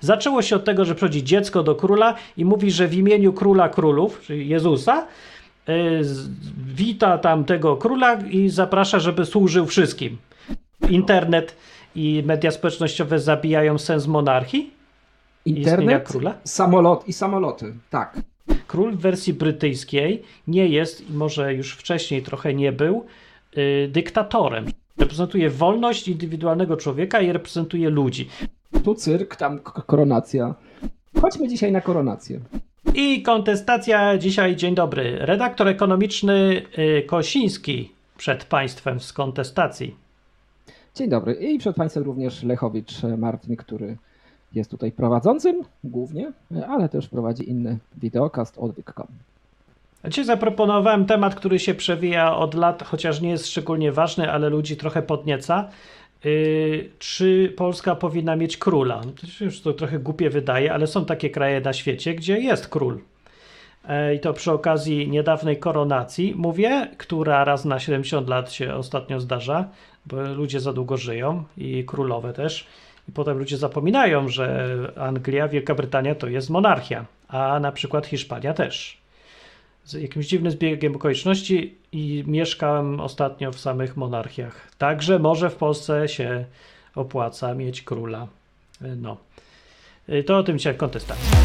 Zaczęło się od tego, że przychodzi dziecko do króla i mówi, że w imieniu króla królów, czyli Jezusa, z- wita tam tego króla i zaprasza, żeby służył wszystkim. Internet i media społecznościowe zabijają sens monarchii? Internet, króla? samolot i samoloty. Tak. Król w wersji brytyjskiej nie jest, i może już wcześniej trochę nie był, y, dyktatorem. Reprezentuje wolność indywidualnego człowieka i reprezentuje ludzi. Tu cyrk, tam koronacja. Chodźmy dzisiaj na koronację. I kontestacja dzisiaj, dzień dobry. Redaktor ekonomiczny y, Kosiński przed państwem z kontestacji. Dzień dobry. I przed Państwem również Lechowicz e, Martin, który jest tutaj prowadzącym głównie, ale też prowadzi inny wideokast odwyk.com. Dzisiaj zaproponowałem temat, który się przewija od lat, chociaż nie jest szczególnie ważny, ale ludzi trochę podnieca. Yy, czy Polska powinna mieć króla? No To się już to trochę głupie wydaje, ale są takie kraje na świecie, gdzie jest król. E, I to przy okazji niedawnej koronacji, mówię, która raz na 70 lat się ostatnio zdarza, bo ludzie za długo żyją i królowe też. I potem ludzie zapominają, że Anglia, Wielka Brytania to jest monarchia, a na przykład Hiszpania też z jakimś dziwnym zbiegiem okoliczności i mieszkałem ostatnio w samych monarchiach. Także może w Polsce się opłaca mieć króla. Y, No. Y, To o tym dzisiaj kontestacja.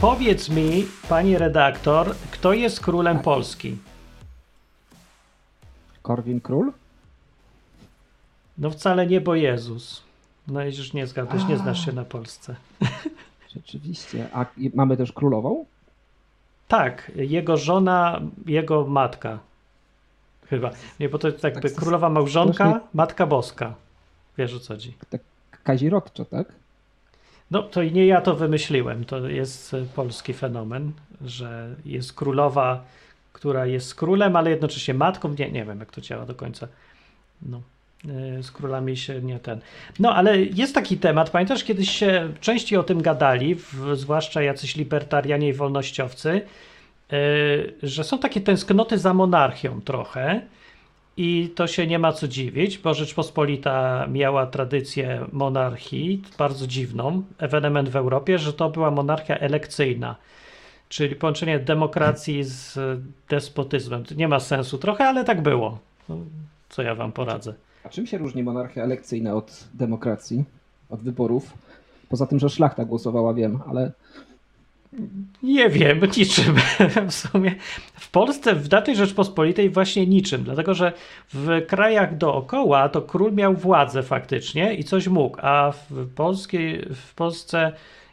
Powiedz mi, panie redaktor, kto jest królem Polski? Korwin Król? No wcale nie, bo Jezus. No i już nie zgadłeś, nie znasz się na Polsce. Rzeczywiście. A mamy też królową? Tak, jego żona, jego matka. Chyba. Nie, bo to jest jakby Tak, królowa małżonka, strasznie- matka boska. Wiesz o co chodzi. Tak kazirodczo, tak? No to i nie ja to wymyśliłem. To jest e, polski fenomen, że jest królowa, która jest królem, ale jednocześnie matką. Nie, nie wiem, jak to działa do końca. No. E, Z królami się nie ten. No, ale jest taki temat. Pamiętasz, kiedyś się częściej o tym gadali, w, zwłaszcza jacyś libertarianie i wolnościowcy, e, że są takie tęsknoty za monarchią trochę. I to się nie ma co dziwić, bo Rzeczpospolita miała tradycję monarchii, bardzo dziwną, ewenement w Europie, że to była monarchia elekcyjna, czyli połączenie demokracji z despotyzmem. Nie ma sensu trochę, ale tak było. No, co ja wam poradzę. A czym się różni monarchia elekcyjna od demokracji, od wyborów? Poza tym, że szlachta głosowała, wiem, ale Nie wiem, niczym w sumie. W Polsce, w dawnej Rzeczpospolitej właśnie niczym, dlatego że w krajach dookoła to król miał władzę faktycznie i coś mógł, a w, polskiej, w Polsce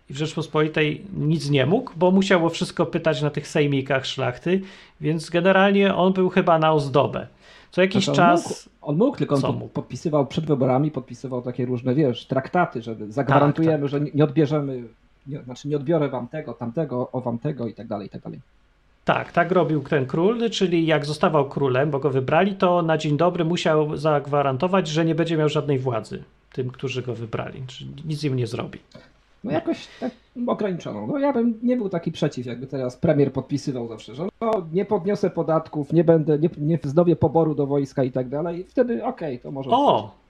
i w Rzeczpospolitej nic nie mógł, bo musiało wszystko pytać na tych sejmikach szlachty, więc generalnie on był chyba na ozdobę. Co jakiś Znaczy, on czas... Mógł, on mógł, tylko on mógł? podpisywał przed wyborami, podpisywał takie różne, wiesz, traktaty, żeby zagwarantujemy, Tak, że nie, nie odbierzemy, nie, znaczy nie odbiorę wam tego, tamtego, o wam tego i tak dalej, i tak dalej. Tak, tak robił ten król, czyli jak zostawał królem, bo go wybrali, to na dzień dobry musiał zagwarantować, że nie będzie miał żadnej władzy tym, którzy go wybrali, czyli nic im nie zrobi. No jakoś tak ograniczoną. No ja bym nie był taki przeciw, jakby teraz premier podpisywał zawsze, że no, nie podniosę podatków, nie będę, nie, nie wznowię poboru do wojska i tak dalej. Wtedy okej, to może. O!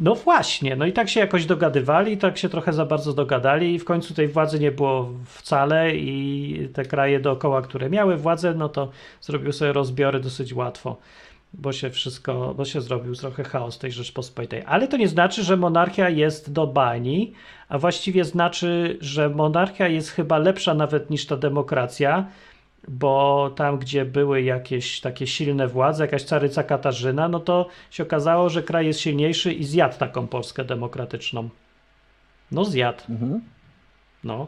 No właśnie, no i tak się jakoś dogadywali, tak się trochę za bardzo dogadali i w końcu tej władzy nie było wcale i te kraje dookoła, które miały władzę, no to zrobił sobie rozbiory dosyć łatwo, bo się wszystko, bo się zrobił trochę chaos tej Rzeczpospolitej. Ale to nie znaczy, że monarchia jest do bani, a właściwie znaczy, że monarchia jest chyba lepsza nawet niż ta demokracja, bo tam, gdzie były jakieś takie silne władze, jakaś caryca Katarzyna, no to się okazało, że kraj jest silniejszy i zjadł taką Polskę demokratyczną. No zjadł, Mhm. no.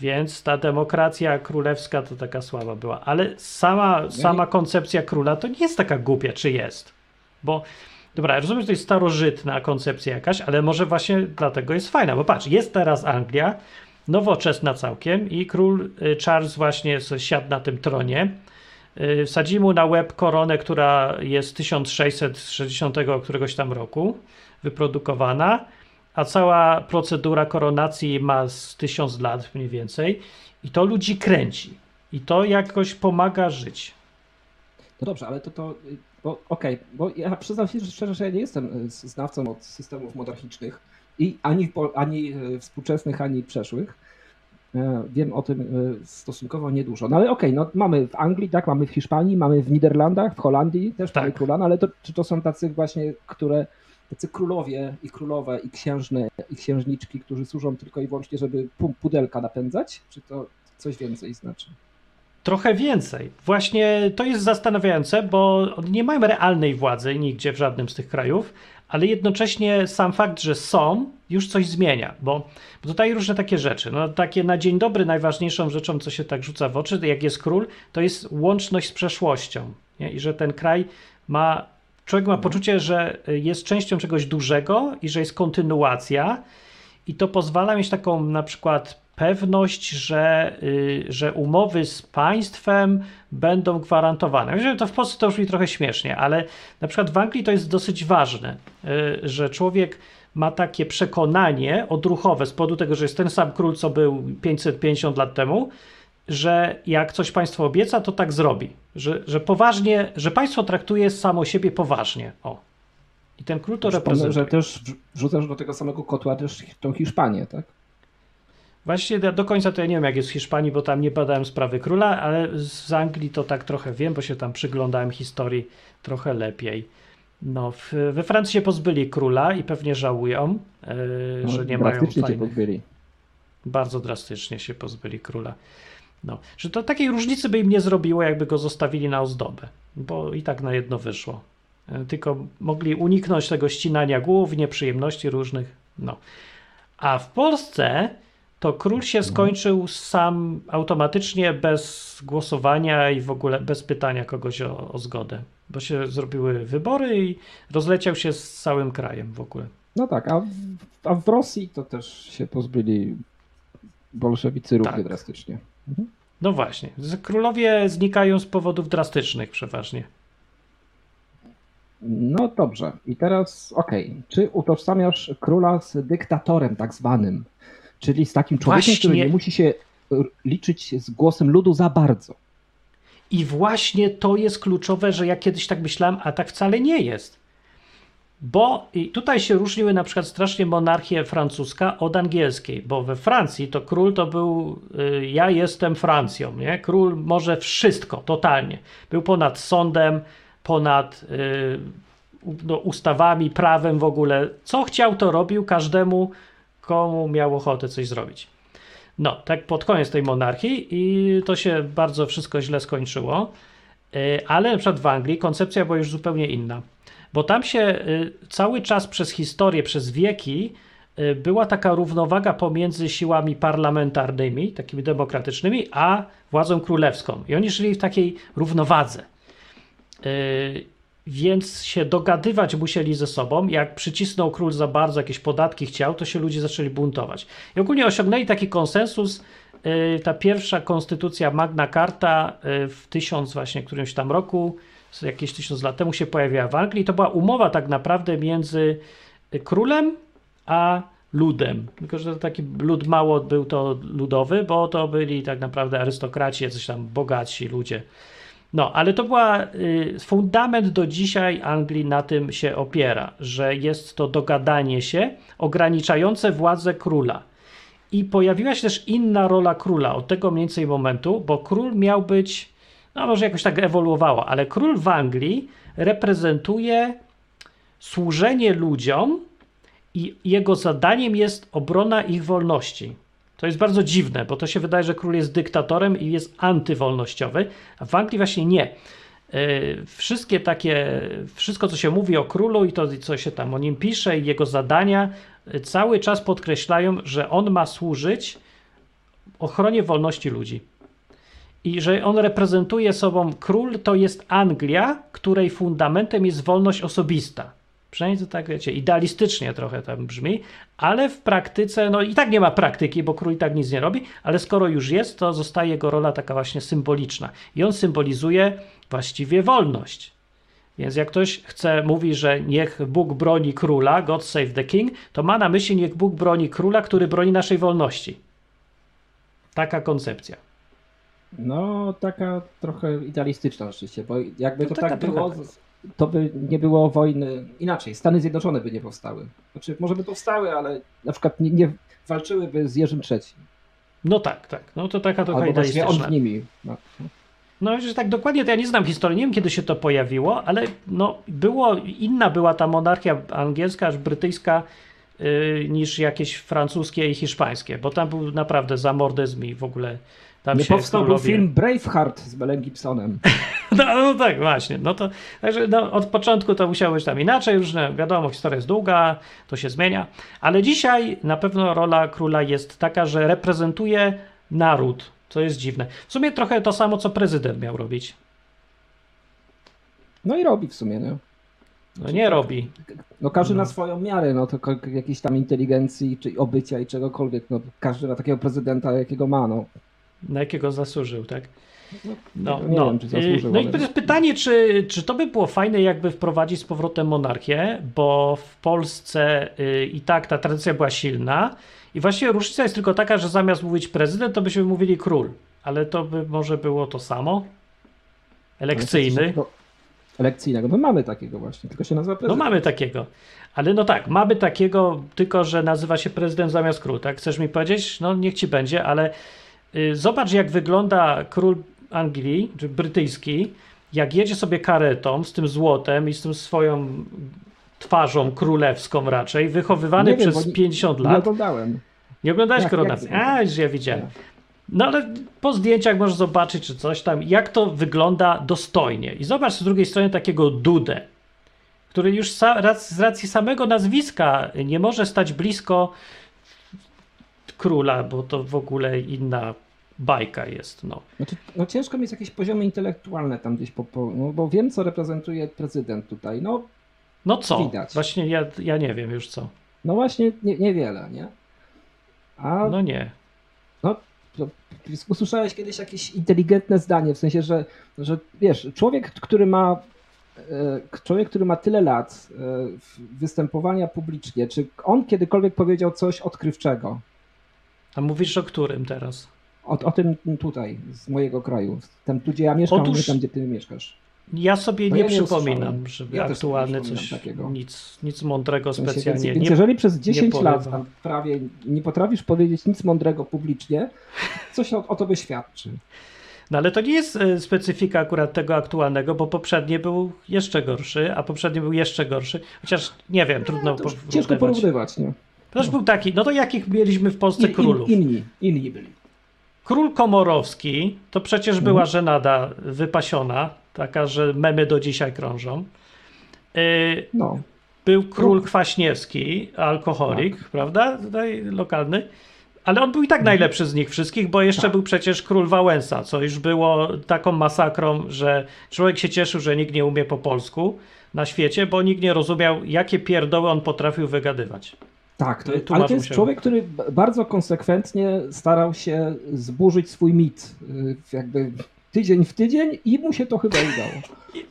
Więc ta demokracja królewska to taka słaba była. Ale sama, sama koncepcja króla to nie jest taka głupia, czy jest? Bo, dobra, rozumiem, że to jest starożytna koncepcja jakaś, ale może właśnie dlatego jest fajna, bo patrz, jest teraz Anglia, nowoczesna całkiem i król y, Charles właśnie siadł na tym tronie, y, wsadzi mu na łeb koronę, która jest 1660 któregoś tam roku wyprodukowana, a cała procedura koronacji ma z 1000 lat mniej więcej i to ludzi kręci i to jakoś pomaga żyć. No dobrze, ale to to, bo okej, bo ja przyznam się że szczerze, że ja nie jestem z- znawcą od systemów monarchicznych i ani, ani e, współczesnych, ani przeszłych. E, Wiem o tym e, stosunkowo niedużo. No ale okej, no mamy w Anglii, tak, mamy w Hiszpanii, mamy w Niderlandach, w Holandii też Tak. mamy króla, no ale to, czy to są tacy właśnie, które, tacy królowie i królowe i księżne i księżniczki, którzy służą tylko i wyłącznie, żeby pu- pudelka napędzać? Czy to coś więcej znaczy? Trochę więcej. Właśnie to jest zastanawiające, bo nie mają realnej władzy nigdzie w żadnym z tych krajów, ale jednocześnie sam fakt, że są, już coś zmienia, bo, bo tutaj różne takie rzeczy. No, takie na dzień dobry najważniejszą rzeczą, co się tak rzuca w oczy, jak jest król, to jest łączność z przeszłością. Nie? I że ten kraj ma, człowiek ma poczucie, że jest częścią czegoś dużego i że jest kontynuacja, i to pozwala mieć taką na przykład pewność, że, y, że umowy z państwem będą gwarantowane. Myślę, że to w Polsce to brzmi trochę śmiesznie, ale na przykład w Anglii to jest dosyć ważne, y, że człowiek ma takie przekonanie odruchowe z powodu tego, że jest ten sam król, co był 550 lat temu, że jak coś państwo obieca, to tak zrobi. Że, że poważnie, że państwo traktuje samo siebie poważnie. O. I ten król to reprezentuje. że też wrzu- wrzucasz do tego samego kotła też tą Hiszpanię, tak? Właśnie do- końca to ja nie wiem, jak jest w Hiszpanii, bo tam nie badałem sprawy króla, ale z Anglii to tak trochę wiem, bo się tam przyglądałem historii trochę lepiej. No, we Francji się pozbyli króla i pewnie żałują, yy, że nie mają fajnych, bardzo drastycznie się pozbyli króla. No, że to takiej różnicy by im nie zrobiło, jakby go zostawili na ozdobę, bo i tak na jedno wyszło. Yy, Tylko mogli uniknąć tego ścinania głów, nieprzyjemności różnych. No. A w Polsce to król się skończył sam automatycznie, bez głosowania i w ogóle bez pytania kogoś o, o zgodę. Bo się zrobiły wybory i rozleciał się z całym krajem w ogóle. No tak, a w, a w Rosji to też się pozbyli bolszewicy równie Tak. drastycznie. No właśnie, królowie znikają z powodów drastycznych przeważnie. No dobrze, i teraz okej, czy utożsamiasz króla z dyktatorem tak zwanym, czyli z takim człowiekiem, który Właśnie. nie musi się liczyć z głosem ludu za bardzo? I właśnie to jest kluczowe, że ja kiedyś tak myślałem, a tak wcale nie jest. Bo i tutaj się różniły na przykład strasznie monarchia francuska od angielskiej, bo we Francji to król to był y, ja jestem Francją, nie? Król może wszystko, totalnie. Był ponad sądem, ponad y, no, ustawami, prawem w ogóle. Co chciał, to robił każdemu, komu miał ochotę coś zrobić. No, tak pod koniec tej monarchii i to się bardzo wszystko źle skończyło. Y, Ale na przykład w Anglii koncepcja była już zupełnie inna. Bo tam się y, cały czas przez historię, przez wieki y, była taka równowaga pomiędzy siłami parlamentarnymi, takimi demokratycznymi, a władzą królewską. I oni żyli w takiej równowadze. Więc się dogadywać musieli ze sobą. Jak przycisnął król za bardzo, jakieś podatki chciał, to się ludzie zaczęli buntować. I ogólnie osiągnęli taki konsensus. y, Ta pierwsza konstytucja Magna Carta y, w tysiąc właśnie którymś tam roku, jakieś tysiąc lat temu się pojawiła w Anglii. To była umowa tak naprawdę między y, królem a ludem. Tylko, że taki lud mało był to ludowy, bo to byli tak naprawdę arystokraci, jacyś tam bogaci ludzie. No, ale to była y, fundament do dzisiaj Anglii na tym się opiera, że jest to dogadanie się ograniczające władzę króla. I pojawiła się też inna rola króla od tego mniej więcej momentu, bo król miał być, no może jakoś tak ewoluowało, ale król w Anglii reprezentuje służenie ludziom i jego zadaniem jest obrona ich wolności. To jest bardzo dziwne, bo to się wydaje, że król jest dyktatorem i jest antywolnościowy, a w Anglii właśnie nie. Yy, Wszystkie takie, wszystko co się mówi o królu i to, co się tam o nim pisze i jego zadania, yy, cały czas podkreślają, że on ma służyć ochronie wolności ludzi. I że on reprezentuje sobą król, to jest Anglia, której fundamentem jest wolność osobista. Przynajmniej to tak, wiecie, idealistycznie trochę tam brzmi, ale w praktyce, no i tak nie ma praktyki, bo król i tak nic nie robi, ale skoro już jest, to zostaje jego rola taka właśnie symboliczna. I on symbolizuje właściwie wolność. Więc jak ktoś chce, mówi, że niech Bóg broni króla, God save the king, to ma na myśli niech Bóg broni króla, który broni naszej wolności. Taka koncepcja. No, taka trochę idealistyczna oczywiście, bo jakby No to tak było, trochę. To by nie było wojny inaczej. Stany Zjednoczone by nie powstały. Znaczy, może by powstały, ale na przykład nie, nie walczyłyby z Jerzym III. No tak, tak. No to taka trochę Albo właściwie on z nimi. No. No, że tak dokładnie to ja nie znam historii, nie wiem kiedy się to pojawiło, ale no było, inna była ta monarchia angielska, aż brytyjska yy, niż jakieś francuskie i hiszpańskie, bo tam był naprawdę zamordyzm i w ogóle tam Nie powstał był film Braveheart z Melem Gibsonem. No, no tak, właśnie. No to, także no, od początku to musiało być tam inaczej, już no, wiadomo, historia jest długa, to się zmienia, ale dzisiaj na pewno rola króla jest taka, że reprezentuje naród, co jest dziwne. W sumie trochę to samo, co prezydent miał robić. No i robi w sumie, nie? No nie robi. No każdy No. na swoją miarę, no to jakiejś tam inteligencji, czy obycia i czegokolwiek, no każdy na takiego prezydenta, jakiego ma, no. Na jakiego zasłużył, tak? No, nie no. wiem, czy zasłużył, no i to jest pytanie, czy, czy to by było fajne, jakby wprowadzić z powrotem monarchię, bo w Polsce y, i tak ta tradycja była silna i właściwie różnica jest tylko taka, że zamiast mówić prezydent, to byśmy mówili król, ale to by może było to samo? Elekcyjny? No, elekcyjnego, no mamy takiego właśnie, tylko się nazywa No prezydent. mamy takiego. Ale no tak, mamy takiego, tylko że nazywa się prezydent zamiast król, tak? Chcesz mi powiedzieć? No niech ci będzie, ale zobacz jak wygląda król Anglii, czy brytyjski, jak jedzie sobie karetą z tym złotem i z tym swoją twarzą królewską raczej, wychowywany Nie wiem, przez nie- 50 Nie lat. oglądałem. Nie oglądałeś Jak- koronacji? jak- A, już ja widziałem. No ale po zdjęciach możesz zobaczyć, czy coś tam, jak to wygląda dostojnie. I zobacz z drugiej strony takiego Dudę, który już z racji samego nazwiska nie może stać blisko króla, bo to w ogóle inna bajka jest. No. Znaczy, no ciężko mieć jakieś poziomy intelektualne tam gdzieś, po, po, no, bo wiem, co reprezentuje prezydent tutaj. No, no co? Widać. Właśnie ja, ja nie wiem już co. no właśnie nie, niewiele, nie? A No nie. to, usłyszałeś kiedyś jakieś inteligentne zdanie, w sensie, że, że wiesz, człowiek, który ma e, człowiek, który ma tyle lat e, występowania publicznie, czy on kiedykolwiek powiedział coś odkrywczego? A mówisz o którym teraz? O, o tym tutaj, z mojego kraju, tam tu, gdzie ja mieszkam, Otóż- nie tam, gdzie ty mieszkasz. Ja sobie No nie ja przypominam, żeby Ja aktualnie coś, takiego. nic, nic mądrego W sensie, specjalnie. Więc, więc nie, jeżeli przez 10 lat tam prawie nie potrafisz powiedzieć nic mądrego publicznie, coś o, o tobie świadczy. No ale to nie jest e, specyfika akurat tego aktualnego, bo poprzedni był jeszcze gorszy, a poprzedni był jeszcze gorszy. Chociaż nie wiem, trudno No, ciężko porównywać. Nie? To też był taki, no to jakich mieliśmy w Polsce In, królów? in, inni, inni byli. Król Komorowski to przecież Mhm. była żenada wypasiona, taka, że memy do dzisiaj krążą. Y, No. Był król Kwaśniewski, alkoholik, Tak. prawda? Tutaj lokalny. Ale on był i tak najlepszy z nich wszystkich, bo jeszcze Tak. był przecież król Wałęsa, co już było taką masakrą, że człowiek się cieszył, że nikt nie umie po polsku na świecie, bo nikt nie rozumiał, jakie pierdoły on potrafił wygadywać. Tak, to, No ale to jest się. człowiek, który bardzo konsekwentnie starał się zburzyć swój mit. y, Jakby tydzień w tydzień i mu się to chyba udało.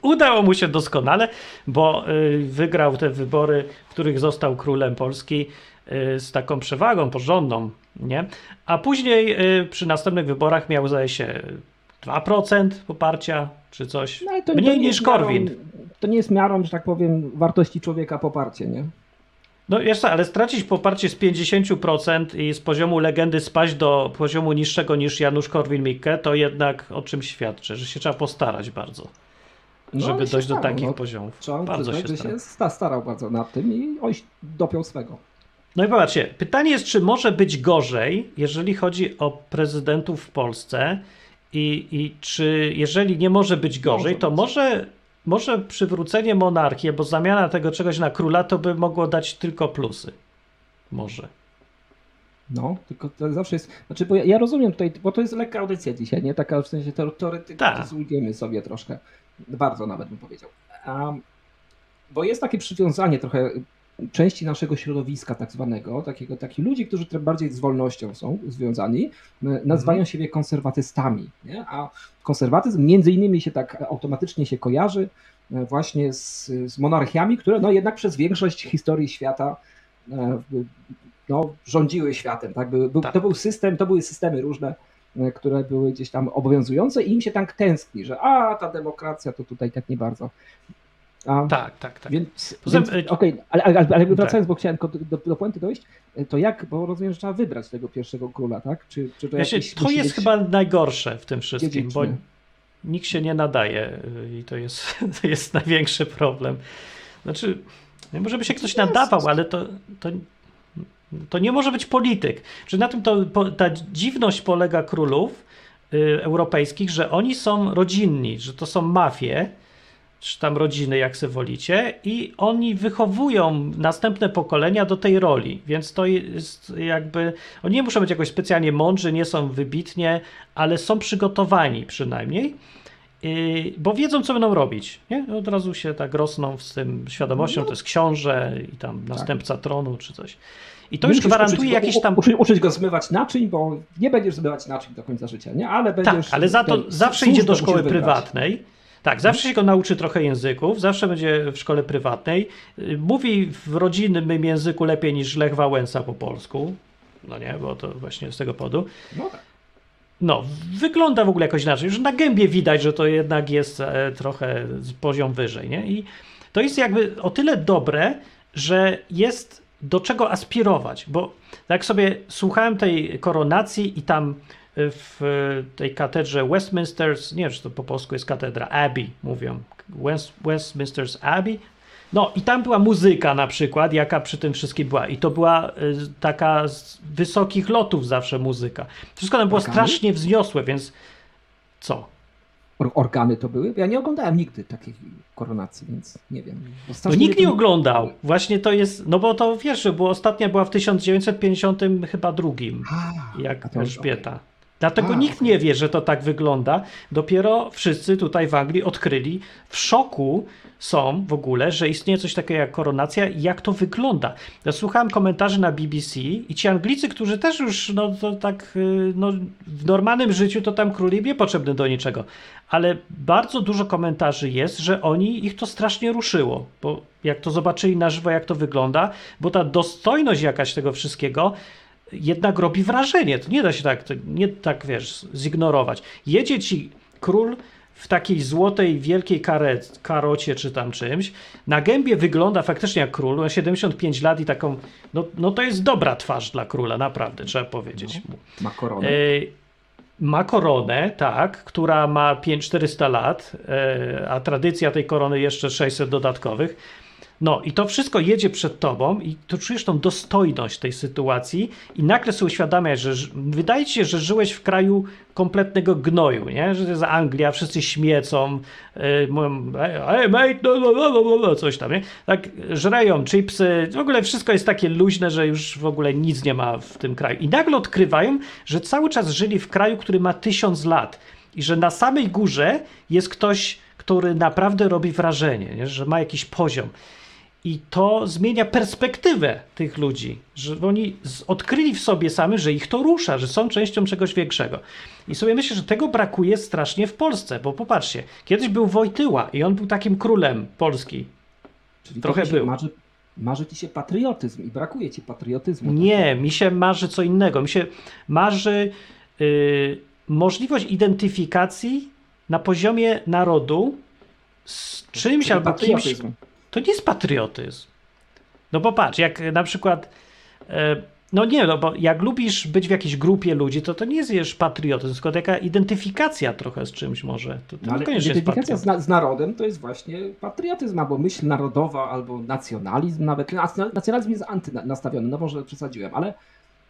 Udało mu się doskonale, bo y, wygrał te wybory, w których został królem Polski y, z taką przewagą porządną, nie? A później przy następnych wyborach miał, zdaje się, 2% poparcia czy coś. No, to, Mniej to niż miarą- Korwin. To nie jest miarą, że tak powiem, wartości człowieka poparcie, nie? No jeszcze, ale stracić poparcie z 50% i z poziomu legendy spaść do poziomu niższego niż Janusz Korwin-Mikke, to jednak o czymś świadczy, że się trzeba postarać bardzo, No, żeby dojść do starał, takich no. poziomów. Trzeba Bardzo przyznać, się że starał. się sta- starał bardzo nad tym i oj, dopiął swego. No i popatrzcie, pytanie jest, czy może być gorzej, jeżeli chodzi o prezydentów w Polsce i, i czy jeżeli nie może być gorzej, Może to być. może, może przywrócenie monarchii, bo zamiana tego czegoś na króla to by mogło dać tylko plusy. Może. No, tylko to zawsze jest. Znaczy, bo ja, ja rozumiem tutaj, bo to jest lekka audycja dzisiaj, nie? Taka w sensie teoretyzujemy sobie troszkę. Bardzo nawet bym powiedział. A, bo jest takie przywiązanie trochę części naszego środowiska tak zwanego, takiego, takich ludzi, którzy bardziej z wolnością są związani, m, nazywają siebie konserwatystami, nie? a konserwatyzm między innymi się tak automatycznie się kojarzy e, właśnie z, z monarchiami, które no jednak przez większość historii świata e, no, rządziły światem. Tak? Były, był, Tak. To był system, to były systemy różne e, które były gdzieś tam obowiązujące i im się tak tęskni, że a ta demokracja to tutaj tak nie bardzo. A, tak, tak, tak. Więc, więc okej, okay, ale, ale, ale, wracając, tak. bo chciałem do, do, puenty dojść, to jak, bo rozumiem, że trzeba wybrać tego pierwszego króla, tak? Czy, czy to, jakiś, to jest być... chyba najgorsze w tym wszystkim, bo nikt się nie nadaje i to jest, to jest największy problem. Znaczy, może by się ktoś nadawał, ale to, to, to nie może być polityk. Czy na tym to, ta dziwność polega królów europejskich, że oni są rodzinni, że to są mafie, czy tam rodziny, jak se wolicie, i oni wychowują następne pokolenia do tej roli, więc to jest jakby, oni nie muszą być jakoś specjalnie mądrzy, nie są wybitnie, ale są przygotowani przynajmniej, yy, bo wiedzą, co będą robić, nie? Od razu się tak rosną z tym świadomością, no. to jest książę i tam tak. następca tak. tronu, czy coś. I to nie już gwarantuje jakiś tam. Uczyć, uczyć go zmywać naczyń, bo nie będziesz zmywać naczyń do końca życia, nie? Ale będziesz. Tak, ale za to zawsze idzie do szkoły prywatnej tak, zawsze się go nauczy trochę języków, zawsze będzie w szkole prywatnej. Mówi w rodzinnym języku lepiej niż Lech Wałęsa po polsku. No nie, bo to właśnie z tego powodu. No tak. No, wygląda w ogóle jakoś inaczej. Już na gębie widać, że to jednak jest e, trochę poziom wyżej, nie? I to jest jakby o tyle dobre, że jest do czego aspirować, bo tak sobie słuchałem tej koronacji i tam w tej katedrze Westminster, nie wiem, czy to po polsku jest katedra, Abbey mówią, West, Westminster's Abbey. No i tam była muzyka na przykład, jaka przy tym wszystkim była. I to była y, taka z wysokich lotów zawsze muzyka. Wszystko tam było Organy? strasznie wzniosłe, więc co? organy to były? Ja nie oglądałem nigdy takiej koronacji, więc nie wiem. No nikt nie oglądał. Właśnie to jest, no bo to wiesz, bo ostatnia była w 1950 chyba drugim, A, jak Elżbieta. Okay. Dlatego A, nikt nie wie, że to tak wygląda. Dopiero wszyscy tutaj w Anglii odkryli, w szoku są w ogóle, że istnieje coś takiego jak koronacja i jak to wygląda. Ja słuchałem komentarzy na BBC i ci Anglicy, którzy też już no, to tak y, no, w normalnym życiu to tam król nie potrzebny do niczego, ale bardzo dużo komentarzy jest, że oni ich to strasznie ruszyło, bo jak to zobaczyli na żywo, jak to wygląda, bo ta dostojność jakaś tego wszystkiego jednak robi wrażenie. To nie da się tak, nie tak wiesz, zignorować. Jedzie ci król w takiej złotej, wielkiej karet, karocie czy tam czymś. Na gębie wygląda faktycznie jak król, ma 75 lat i taką, no, no to jest dobra twarz dla króla, naprawdę, trzeba powiedzieć. No, ma koronę. E, ma koronę, tak, która ma 5-400 lat, e, a tradycja tej korony jeszcze 600 dodatkowych. No i to wszystko jedzie przed tobą i tu czujesz tą dostojność tej sytuacji i nagle sobie uświadamiasz, że wydaje ci się, że żyłeś w kraju kompletnego gnoju, nie? Że to jest Anglia, wszyscy śmiecą, yy, mówią hey mate, no, no, no, no, no, coś tam, nie? Tak żreją chipsy, w ogóle wszystko jest takie luźne, że już w ogóle nic nie ma w tym kraju. I nagle odkrywają, że cały czas żyli w kraju, który ma tysiąc lat i że na samej górze jest ktoś, który naprawdę robi wrażenie, nie? że ma jakiś poziom. I to zmienia perspektywę tych ludzi, że oni odkryli w sobie sami, że ich to rusza, że są częścią czegoś większego. I sobie myślę, że tego brakuje strasznie w Polsce, bo popatrzcie, kiedyś był Wojtyła i on był takim królem Polski. Czyli Trochę był. Marzy, marzy ci się patriotyzm i brakuje ci patriotyzmu. Nie, mi się marzy co innego. Mi się marzy yy, możliwość identyfikacji na poziomie narodu z czymś Czyli albo kimś to nie jest patriotyzm. No popatrz, jak na przykład. E, no nie, no bo jak lubisz być w jakiejś grupie ludzi, to to nie jest już patriotyzm, tylko taka identyfikacja trochę z czymś może. To, to no, ale identyfikacja z, z, narodem to jest właśnie patriotyzm, albo myśl narodowa, albo nacjonalizm nawet. Nacjonalizm jest antynastawiony, no może przesadziłem, ale,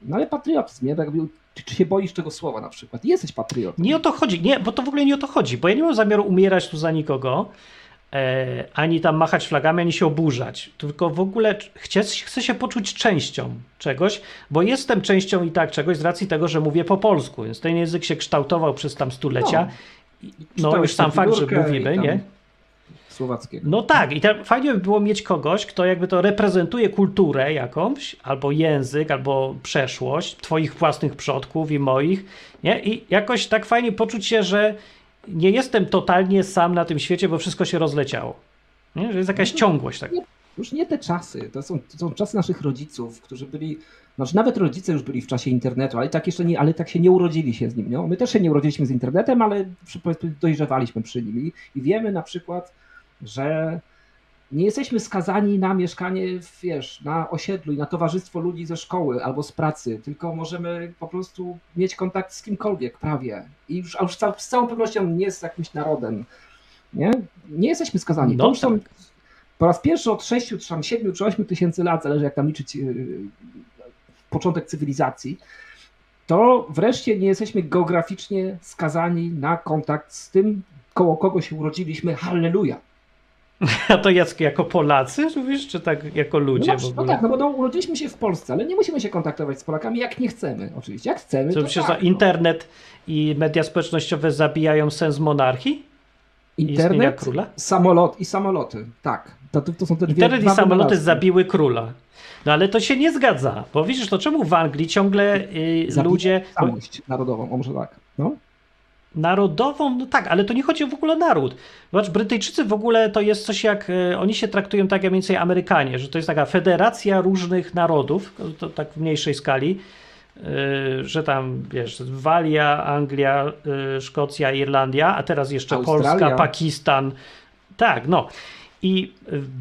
no ale patriotyzm, nie? Jakby, czy, czy, się boisz tego słowa na przykład? Jesteś patriotą. Nie o to chodzi, nie, bo to w ogóle nie o to chodzi, bo ja nie mam zamiaru umierać tu za nikogo, ani tam machać flagami, ani się oburzać, tylko w ogóle chcę, chcę się poczuć częścią czegoś, bo jestem częścią i tak czegoś z racji tego, że mówię po polsku, więc ten język się kształtował przez tam stulecia. No, no już sam fakt, że mówimy, nie? Słowackiego. No tak, i tak fajnie by było mieć kogoś, kto jakby to reprezentuje kulturę jakąś, albo język, albo przeszłość twoich własnych przodków i moich, nie? I jakoś tak fajnie poczuć się, że nie jestem totalnie sam na tym świecie, bo wszystko się rozleciało. Nie? Że jest jakaś no ciągłość. Tak. już nie te czasy. To są, to są czasy naszych rodziców, którzy byli Znaczy nawet rodzice już byli w czasie internetu, ale tak jeszcze nie, ale tak się nie urodzili się z nim. No? My też się nie urodziliśmy z internetem, ale przy- dojrzewaliśmy przy nim i, i wiemy na przykład, że nie jesteśmy skazani na mieszkanie, wiesz, na osiedlu i na towarzystwo ludzi ze szkoły albo z pracy, tylko możemy po prostu mieć kontakt z kimkolwiek prawie. I już, a już z całą pewnością nie z jakimś narodem. Nie, nie jesteśmy skazani. No to już są tak. po raz pierwszy od 6, czy tam 7 czy 8 tysięcy lat, zależy jak tam liczyć yy, początek cywilizacji, to wreszcie nie jesteśmy geograficznie skazani na kontakt z tym, koło kogo się urodziliśmy. Halleluja. A to jak, jako Polacy, mówisz, czy tak jako ludzie no, w no ogóle? tak, no bo no, urodziliśmy się w Polsce, ale nie musimy się kontaktować z Polakami, jak nie chcemy. Oczywiście, jak chcemy, Co to myślisz, tak, że internet i media społecznościowe zabijają sens monarchii? no. Internet, króla? samolot i samoloty, tak. To, to, są te Internet i samoloty wynalazki. zabiły króla. No ale to się nie zgadza, bo widzisz, to czemu w Anglii ciągle y, Zabija ludzie... Samość narodową, o może tak. No. Narodową, no tak, ale to nie chodzi w ogóle o naród. Zobacz, Brytyjczycy w ogóle to jest coś jak, e, oni się traktują tak jak mniej więcej Amerykanie, że to jest taka federacja różnych narodów, to tak w mniejszej skali, e, że tam, wiesz, Walia, Anglia, e, Szkocja, Irlandia, a teraz jeszcze Australia. Polska, Pakistan. Tak, no. I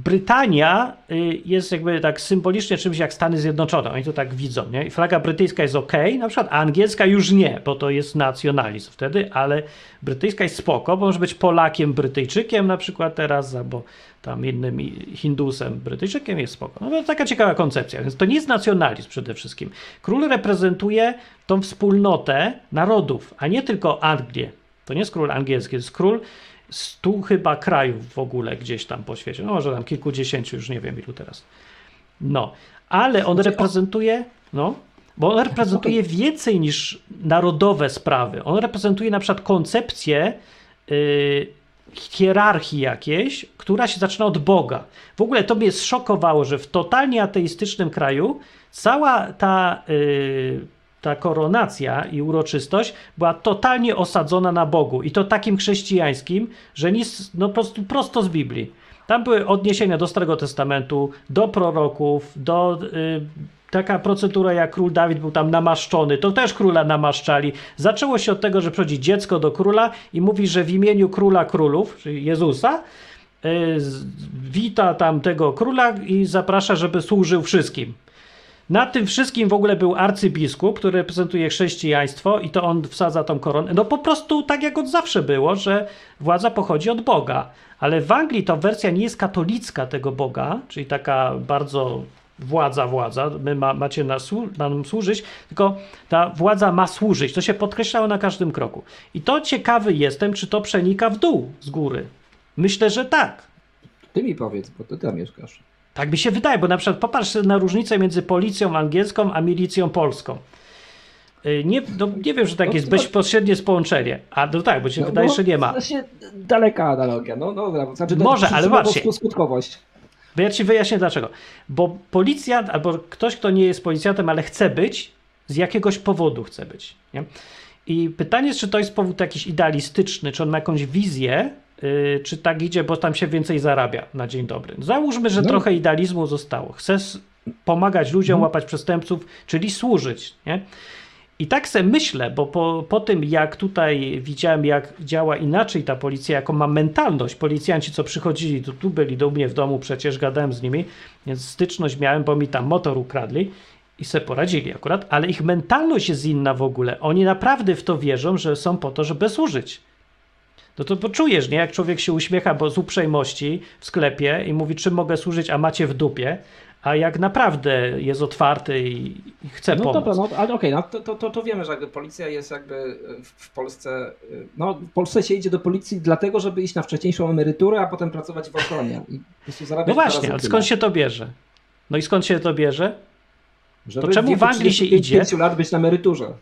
Brytania y, jest jakby tak symbolicznie czymś jak Stany Zjednoczone. Oni to tak widzą, nie? Flaga brytyjska jest ok, na przykład angielska już nie, bo to jest nacjonalizm wtedy, ale brytyjska jest spoko, bo może być Polakiem, Brytyjczykiem na przykład teraz, albo tam innym Hindusem, Brytyjczykiem jest spoko. No to taka ciekawa koncepcja. Więc to nie jest nacjonalizm przede wszystkim. Król reprezentuje tą wspólnotę narodów, a nie tylko Anglię. To nie jest król angielski, to jest król stu chyba krajów w ogóle gdzieś tam po świecie. No może tam kilkudziesięciu, już nie wiem ilu teraz. No, ale on Znaczy, reprezentuje, no, bo on reprezentuje więcej niż narodowe sprawy. On reprezentuje na przykład koncepcję y, hierarchii jakiejś, która się zaczyna od Boga. W ogóle to mnie zszokowało, że w totalnie ateistycznym kraju cała ta, y, ta koronacja i uroczystość była totalnie osadzona na Bogu. I to takim chrześcijańskim, że nic, no po prostu prosto z Biblii. Tam były odniesienia do Starego Testamentu, do proroków, do y, taka procedura jak król Dawid był tam namaszczony, to też króla namaszczali. Zaczęło się od tego, że przychodzi dziecko do króla i mówi, że w imieniu króla królów, czyli Jezusa, y, wita tam tego króla i zaprasza, żeby służył wszystkim. Na tym wszystkim w ogóle był arcybiskup, który reprezentuje chrześcijaństwo i to on wsadza tą koronę. No po prostu tak jak od zawsze było, że władza pochodzi od Boga. Ale w Anglii to wersja nie jest katolicka tego Boga, czyli taka bardzo władza, władza, my ma, macie na słu- nam służyć, tylko ta władza ma służyć. To się podkreślało na każdym kroku. I to ciekawy jestem, czy to przenika w dół z góry. Myślę, że tak. Ty mi powiedz, bo ty tam mieszkasz. Tak mi się wydaje, bo na przykład popatrz na różnicę między policją angielską a milicją polską. Y, Nie, no, nie wiem, że tak No, jest to- bezpośrednie połączenie. A no tak, bo się No, wydaje, bo że nie ma. To się daleka analogia. No dobra, znaczy Może, ale właśnie. skutkowość. Bo ja ci wyjaśnię dlaczego. Bo policjant, albo ktoś, kto nie jest policjantem, ale chce być, z jakiegoś powodu chce być. Nie? I pytanie jest, czy to jest powód jakiś idealistyczny, czy on ma jakąś wizję, czy tak idzie, bo tam się więcej zarabia na dzień dobry. Załóżmy, że No. trochę idealizmu zostało. Chce s- pomagać ludziom, Mhm. łapać przestępców, czyli służyć. Nie? I tak se myślę, bo po, po tym jak tutaj widziałem, jak działa inaczej ta policja, jaką ma mentalność, policjanci, co przychodzili, tu, tu byli do mnie w domu, przecież gadałem z nimi, więc styczność miałem, bo mi tam motor ukradli i se poradzili akurat, ale ich mentalność jest inna w ogóle. Oni naprawdę w to wierzą, że są po to, żeby służyć. No to poczujesz, nie? Jak człowiek się uśmiecha bo z uprzejmości w sklepie i mówi, czym mogę służyć, a macie w dupie, a jak naprawdę jest otwarty i, chce No pomóc. dobra, no ale okej, no to, to, to, wiemy, że policja jest jakby w, w Polsce, y, no w Polsce się idzie do policji dlatego, żeby iść na wcześniejszą emeryturę, a potem pracować w ochronie i po prostu zarabiać No właśnie, ale skąd się to bierze? No i skąd się to bierze? Żeby to czemu w Anglii się 35 idzie? lat być na emeryturze.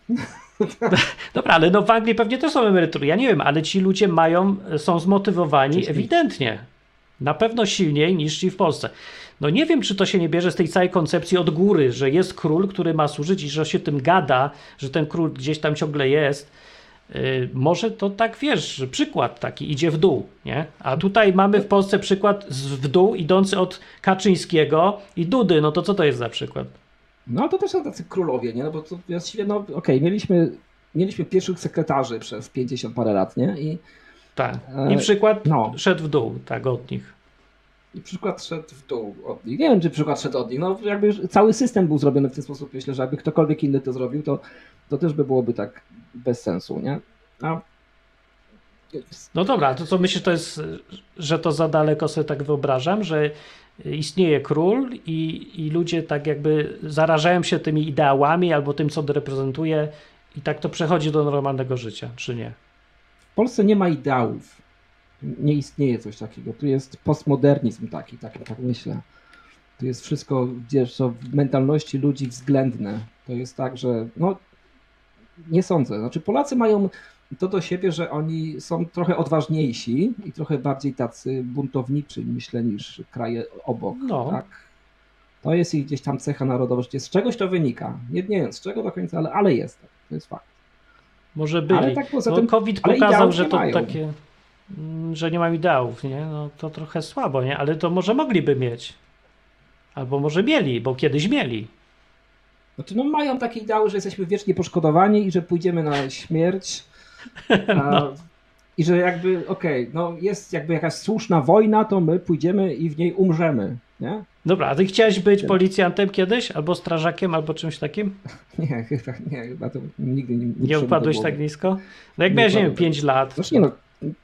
Dobra, ale no w Anglii pewnie też są emerytury. Ja nie wiem, ale ci ludzie mają, są zmotywowani Wcześniej. ewidentnie. Na pewno silniej niż ci w Polsce. No nie wiem, czy to się nie bierze z tej całej koncepcji od góry, że jest król, który ma służyć i że się tym gada, że ten król gdzieś tam ciągle jest. Yy, może to tak wiesz, przykład taki idzie w dół, nie? A tutaj mamy w Polsce przykład z, w dół idący od Kaczyńskiego i Dudy. No to co to jest za przykład? No to też są tacy królowie, nie? No bo to właściwie, no okej, mieliśmy, mieliśmy pierwszych sekretarzy przez 50 parę lat, nie? I, Tak. I E, przykład no. szedł w dół, tak, od nich. i przykład szedł w dół od nich. Nie wiem, czy przykład szedł od nich. No jakby cały system był zrobiony w ten sposób. Myślę, że jakby ktokolwiek inny to zrobił, to, to też by byłoby tak bez sensu, nie? A... No dobra, to co myślisz, to jest, że to za daleko sobie tak wyobrażam, że istnieje król i, i ludzie tak jakby zarażają się tymi ideałami albo tym, co on reprezentuje i tak to przechodzi do normalnego życia, czy nie? W Polsce nie ma ideałów. Nie istnieje coś takiego. Tu jest postmodernizm taki, tak, tak myślę. Tu jest wszystko gdzieś co w mentalności ludzi względne. To jest tak, że no nie sądzę. Znaczy Polacy mają to do siebie, że oni są trochę odważniejsi i trochę bardziej tacy buntowniczy, myślę, niż kraje obok. No. Tak? To jest ich gdzieś tam cecha narodowości. Z czegoś to wynika. Nie, nie wiem z czego do końca, ale, ale jest. tak. To jest fakt. Może byli. Ale tak poza no, tym- COVID ale pokazał, że to mają. takie, mm, że nie mam ideałów, nie? No to trochę słabo, nie? Ale to może mogliby mieć. Albo może mieli, bo kiedyś mieli. Znaczy, no mają takie ideały, że jesteśmy wiecznie poszkodowani i że pójdziemy na śmierć. No. I że jakby, okej, no jest jakby jakaś słuszna wojna, to my pójdziemy i w niej umrzemy, nie? Dobra, a ty chciałeś być Nie. policjantem kiedyś? Albo strażakiem, albo czymś takim? Nie, chyba nie, chyba to nigdy nie Nie, Nie upadłeś tak nisko? No jak Nie miałeś, nie wiem, upadłem. 5 lat. Znaczy no,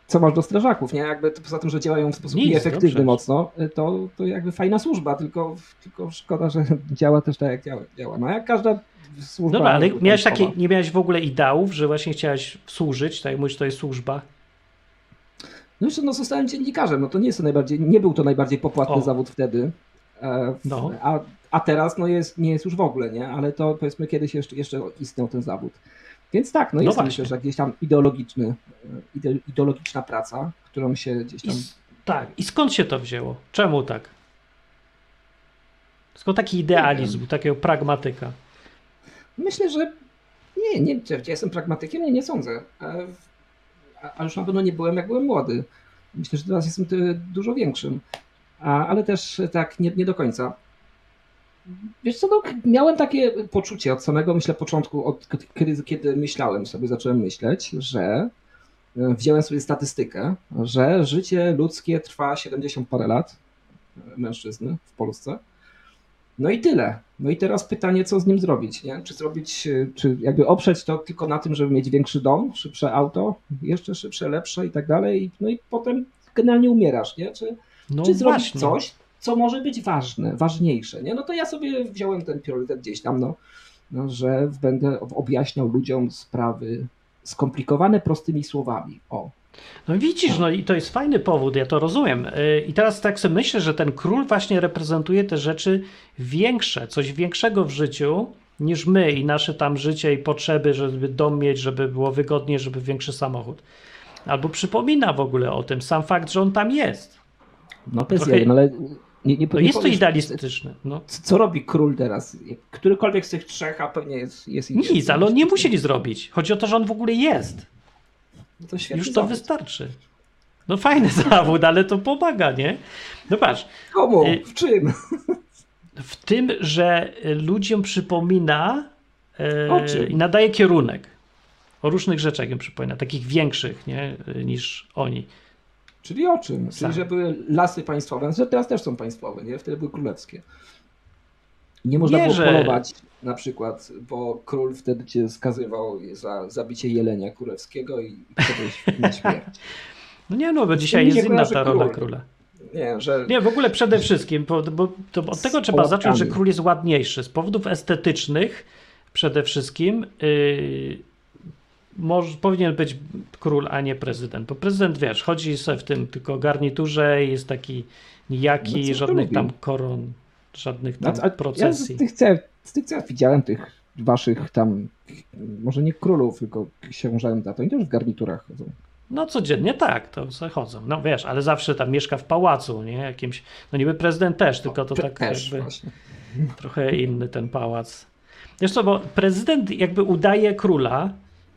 co masz do strażaków, nie? Jakby to poza tym, że działają w sposób Nic, nieefektywny mocno, to, to jakby fajna służba, tylko, tylko szkoda, że działa też tak, jak działa. działa. No jak każda służba... Dobra, ale miałeś takie, nie miałeś w ogóle ideałów, że właśnie chciałeś służyć, tak jak mówisz, to jest służba. No jeszcze no, zostałem dziennikarzem, no to nie jest to najbardziej, nie był to najbardziej popłatny O. zawód wtedy. E, w, No. a, a teraz no jest, nie jest już w ogóle, nie? Ale to powiedzmy kiedyś jeszcze, jeszcze istniał ten zawód. Więc tak, no No jest myślę, że gdzieś tam ideologiczny, e, ide, ideologiczna praca, którą się gdzieś I, tam... s- tak, i skąd się to wzięło? Czemu tak? Skąd taki idealizm, takiego pragmatyka? Myślę, że nie, nie, ja jestem pragmatykiem, nie, nie sądzę. E, A, a już na pewno nie byłem, jak byłem młody. Myślę, że teraz jestem ty- dużo większym. A, ale też e, tak, nie, nie do końca. Wiesz co, no, miałem takie poczucie od samego, myślę, początku, od kiedy, kiedy myślałem sobie, zacząłem myśleć, że e, wziąłem sobie statystykę, że życie ludzkie trwa 70 parę lat, e, mężczyzny w Polsce. No i tyle. No i teraz pytanie, co z nim zrobić, nie? Czy zrobić, e, czy jakby oprzeć to tylko na tym, żeby mieć większy dom, szybsze auto, jeszcze szybsze, lepsze i tak dalej. No i potem generalnie umierasz, nie? Czy, No czy zrobić właśnie. coś, co może być ważne, ważniejsze, nie? No to ja sobie wziąłem ten priorytet gdzieś tam, no, no że będę objaśniał ludziom sprawy skomplikowane prostymi słowami. O. No widzisz, no i to jest fajny powód, ja to rozumiem. Yy, I teraz tak sobie myślę, że ten król właśnie reprezentuje te rzeczy większe, coś większego w życiu niż my i nasze tam życie i potrzeby, żeby dom mieć, żeby było wygodnie, żeby większy samochód. Albo przypomina w ogóle o tym, sam fakt, że on tam jest. No to jest Trochę- jeden, ale nie, nie, No nie jest to powiesz, idealistyczne. No. c- Co robi król teraz? Którykolwiek z tych trzech, a pewnie jest, jest Nic, jest. ale on nie musi nic zrobić. Chodzi o to, że on w ogóle jest. No to Już to zawód. wystarczy. No fajny zawód, ale to pomaga, nie? No patrz, Komu? Y- W czym? w tym, że ludziom przypomina e, i nadaje kierunek. O różnych rzeczach im przypomina, takich większych nie, y, niż oni. Czyli o czym? Czyli, że były lasy państwowe, że teraz też są państwowe, nie? Wtedy były królewskie. Nie można Nie, było polować na przykład, bo król wtedy cię skazywał za zabicie jelenia królewskiego i kiedyś na śmierć. No nie no, bo dzisiaj jest inna ta rola król. króla. Nie, że Nie, w ogóle przede wszystkim, bo, bo od tego trzeba Polakami. zacząć, że król jest ładniejszy. Z powodów estetycznych przede wszystkim yy, może, powinien być król, a nie prezydent. Bo prezydent, wiesz, chodzi sobie w tym tylko garniturze i jest taki nijaki, No żadnych tam koron, żadnych No, tam Ja procesji. z tych, co, z tych, co ja widziałem, tych waszych tam, może nie królów, tylko książęta, to oni też w garniturach chodzą. No codziennie tak, to chodzą. No wiesz, ale zawsze tam mieszka w pałacu, nie? Jakimś, no niby prezydent też, tylko to tak też jakby... właśnie. trochę inny ten pałac. Wiesz co, bo prezydent jakby udaje króla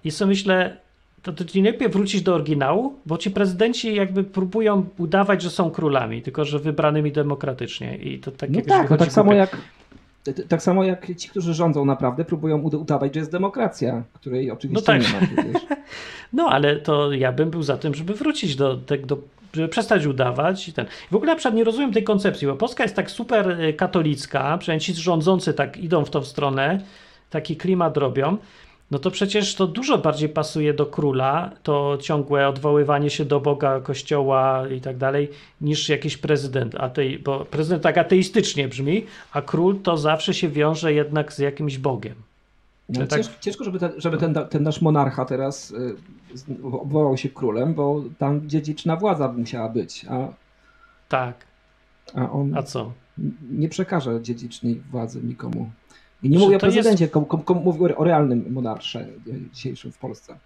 i sobie myślę, to, to ci lepiej wrócić do oryginału, bo ci prezydenci jakby próbują udawać, że są królami, tylko że wybranymi demokratycznie i to tak No tak, no tak samo jak Tak samo jak ci, którzy rządzą naprawdę, próbują ud- udawać, że jest demokracja, której oczywiście No tak. nie ma przecież. No, ale to ja bym był za tym, żeby wrócić do tego, żeby przestać udawać. I ten. W ogóle na przykład nie rozumiem tej koncepcji, bo Polska jest tak super y, katolicka, przynajmniej ci rządzący tak idą w tą stronę, taki klimat robią. No to przecież to dużo bardziej pasuje do króla, to ciągłe odwoływanie się do Boga, kościoła i tak dalej, niż jakiś prezydent. Atei, bo prezydent tak ateistycznie brzmi, a król to zawsze się wiąże jednak z jakimś Bogiem. No, tak- ciężko, żeby, ten, żeby ten, ten nasz monarcha teraz y, obwołał się królem, bo tam dziedziczna władza musiała być, a, Tak, a on a co? nie przekaże dziedzicznej władzy nikomu. I nie mówię o jest- prezydencie, kom, kom, kom, mówię o realnym monarsze dzisiejszym w Polsce.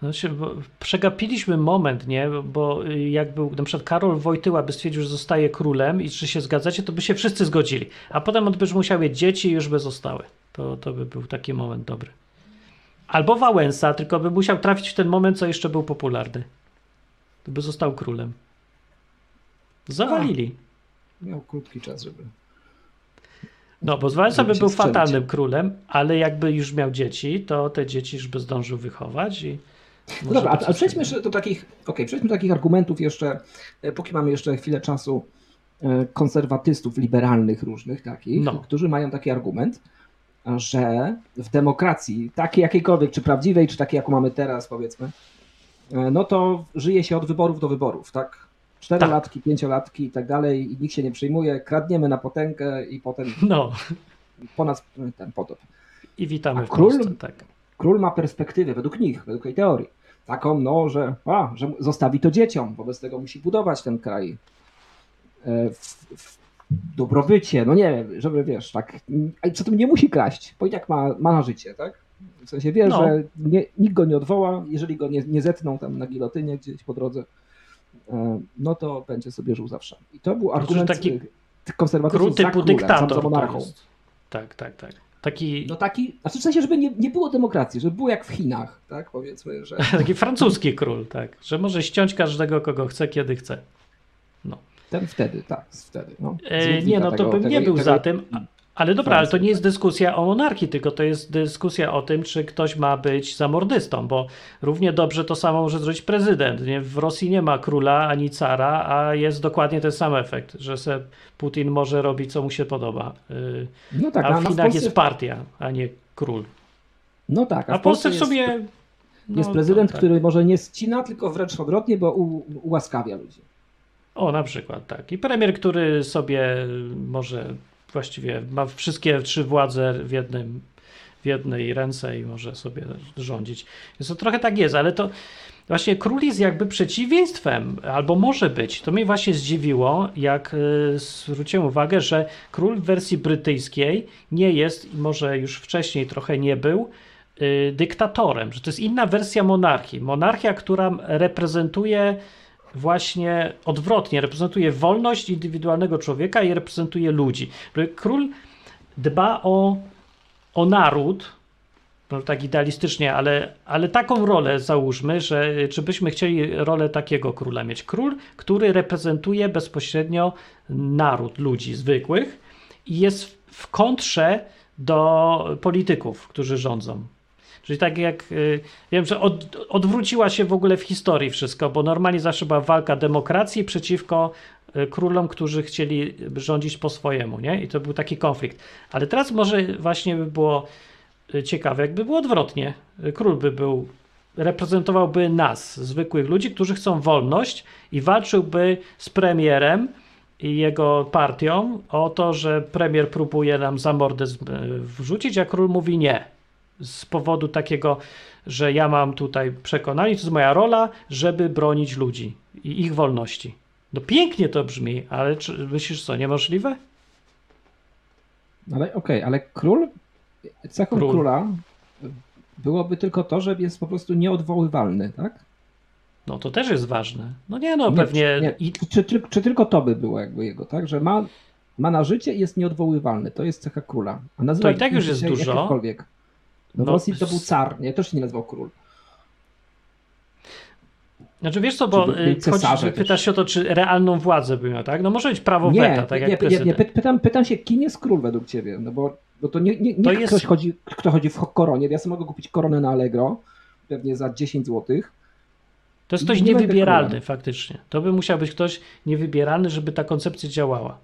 Znaczy, bo przegapiliśmy moment, nie? Bo y, jak był na przykład Karol Wojtyła by stwierdził, że zostaje królem i czy się zgadzacie, to by się wszyscy zgodzili. A potem on by już musiał mieć dzieci i już by zostały. To, to by był taki moment dobry. Albo Wałęsa, tylko by musiał trafić w ten moment, co jeszcze był popularny. To by został królem. Zawalili. Miał krótki czas, żeby. No, bo Wałęsa by był strzelić. fatalnym królem, ale jakby już miał dzieci, to te dzieci już by zdążył wychować i... No dobra, by a, a coś przejdźmy jeszcze do takich, okej, przejdźmy do takich argumentów jeszcze, e, póki mamy jeszcze chwilę czasu, e, konserwatystów liberalnych różnych takich, No. którzy mają taki argument, że w demokracji, takiej jakiejkolwiek, czy prawdziwej, czy takiej, jaką mamy teraz, powiedzmy, e, no to żyje się od wyborów do wyborów, tak? Czterolatki, pięciolatki i tak dalej, i nikt się nie przyjmuje, kradniemy na potęgę i potem No, ponad ten potop. i witamy A w król- Polsce, tak. Król ma perspektywę, według nich, według tej teorii, taką, no, że, a, że zostawi to dzieciom, wobec tego musi budować ten kraj e, w, w dobrobycie, no nie wiem, żeby wiesz, tak, a przy tym nie musi kraść, bo i tak ma, ma na życie, tak? W sensie wie, No. że nie, nikt go nie odwoła, jeżeli go nie, nie zetną tam na gilotynie gdzieś po drodze, no to będzie sobie żył zawsze. I to był Znaczy, argument taki taki konserwatywów Król za typu królem, za, dyktator. za to monarchą. Tak, tak, tak. Taki, No taki, znaczy w sensie, żeby nie, nie było demokracji, żeby było jak w Chinach, tak? Powiedzmy, że taki francuski król, tak. Że może ściąć każdego, kogo chce, kiedy chce. ten wtedy, tak, wtedy. No, E, nie, no to tego- bym tego- nie był tego- za tym. A- Ale dobra, ale to Francji, nie jest dyskusja o monarchii, tylko to jest dyskusja o tym, czy ktoś ma być zamordystą, bo równie dobrze to samo może zrobić prezydent. Nie? W Rosji nie ma króla ani cara, a jest dokładnie ten sam efekt, że se Putin może robić, co mu się podoba. Y, No tak, A a, w na Chinach Polsce, jest partia, a nie król. No tak, A w Polsce w jest, sumie. jest no, prezydent, to tak. który może nie ścina, tylko wręcz odwrotnie, bo u, ułaskawia ludzi. O, na przykład, tak. I premier, który sobie może właściwie ma wszystkie trzy władze w, jednym, w jednej ręce i może sobie rządzić. Więc to trochę tak jest, ale to właśnie król jest jakby przeciwieństwem, albo może być. To mnie właśnie zdziwiło, jak y, zwróciłem uwagę, że król w wersji brytyjskiej nie jest, i może już wcześniej trochę nie był, y, dyktatorem, że to jest inna wersja monarchii. Monarchia, która reprezentuje właśnie odwrotnie, reprezentuje wolność indywidualnego człowieka i reprezentuje ludzi. Król dba o, o naród, no tak idealistycznie, ale, ale taką rolę załóżmy, że czy byśmy chcieli rolę takiego króla mieć. Król, który reprezentuje bezpośrednio naród, ludzi zwykłych i jest w- kontrze do polityków, którzy rządzą. Czyli tak jak y, wiem, że od, odwróciła się w ogóle w historii wszystko, bo normalnie zawsze była walka demokracji przeciwko y, królom, którzy chcieli rządzić po swojemu, nie? I to był taki konflikt. Ale teraz może właśnie by było y, ciekawe, jakby było odwrotnie. Król by był, reprezentowałby nas, zwykłych ludzi, którzy chcą wolność i walczyłby z premierem i jego partią o to, że premier próbuje nam zamordyzm wrzucić, a król mówi nie z powodu takiego, że ja mam tutaj przekonanie, to jest moja rola, żeby bronić ludzi i ich wolności. No pięknie to brzmi, ale czy, myślisz co, niemożliwe? Ale okej, ale król, cechą Król. króla byłoby tylko to, że jest po prostu nieodwoływalny, tak? No to też jest ważne. No nie no, Nie, pewnie nie, i, czy, czy, czy, tylko to by było jakby jego, tak? Że ma, ma na życie i jest nieodwoływalny. To jest cecha króla. A To i tak już jest dużo. jakiekolwiek. No, No, w Rosji to był car, nie? Też się nie nazywał król. Znaczy wiesz co, bo y, chodzi, pytasz się o to, czy realną władzę by miał, tak? No może być prawo Nie, weta, tak nie, jak nie, nie, pytam, pytam się, kim jest król według ciebie? No bo, bo to nie, nie, nie To ktoś jest- chodzi, kto chodzi w koronie. Ja sobie mogę kupić koronę na Allegro, pewnie za 10 zł. To jest ktoś niewybieralny faktycznie. To by musiał być ktoś niewybieralny, żeby ta koncepcja działała.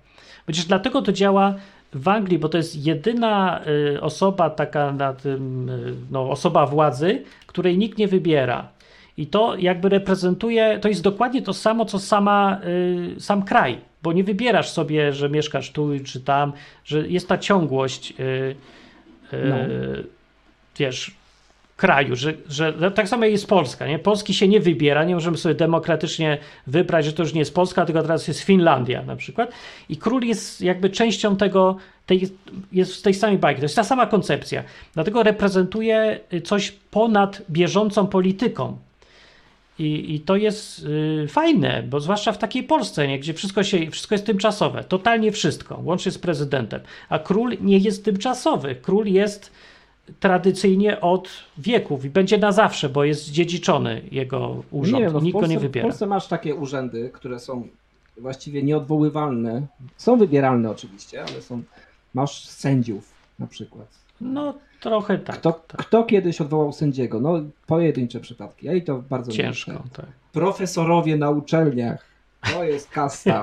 Przecież dlatego to działa w Anglii, bo to jest jedyna y, osoba taka na tym, y, no, osoba władzy, której nikt nie wybiera. I to jakby reprezentuje, to jest dokładnie to samo, co sama, y, sam kraj, bo nie wybierasz sobie, że mieszkasz tu czy tam, że jest ta ciągłość, No. wiesz, kraju, że, że tak samo jest Polska, nie? Polski się nie wybiera, nie możemy sobie demokratycznie wybrać, że to już nie jest Polska, tylko teraz jest Finlandia na przykład i król jest jakby częścią tego, tej, jest z tej samej bajki, to jest ta sama koncepcja, dlatego reprezentuje coś ponad bieżącą polityką. I, I to jest y, fajne, bo zwłaszcza w takiej Polsce, nie, gdzie wszystko, się, wszystko jest tymczasowe, totalnie wszystko, łącznie z prezydentem. A król nie jest tymczasowy. Król jest tradycyjnie od wieków i będzie na zawsze, bo jest dziedziczony jego urząd. Nie no w Nikt go Polsce, nie w wybiera. Polsce masz takie urzędy, które są właściwie nieodwoływalne. Są wybieralne oczywiście, ale są. Masz sędziów na przykład. No trochę tak. Kto, tak. kto kiedyś odwołał sędziego? No pojedyncze przypadki. Ja i to bardzo Ciężko. nie. Tak. Profesorowie na uczelniach. To jest kasta.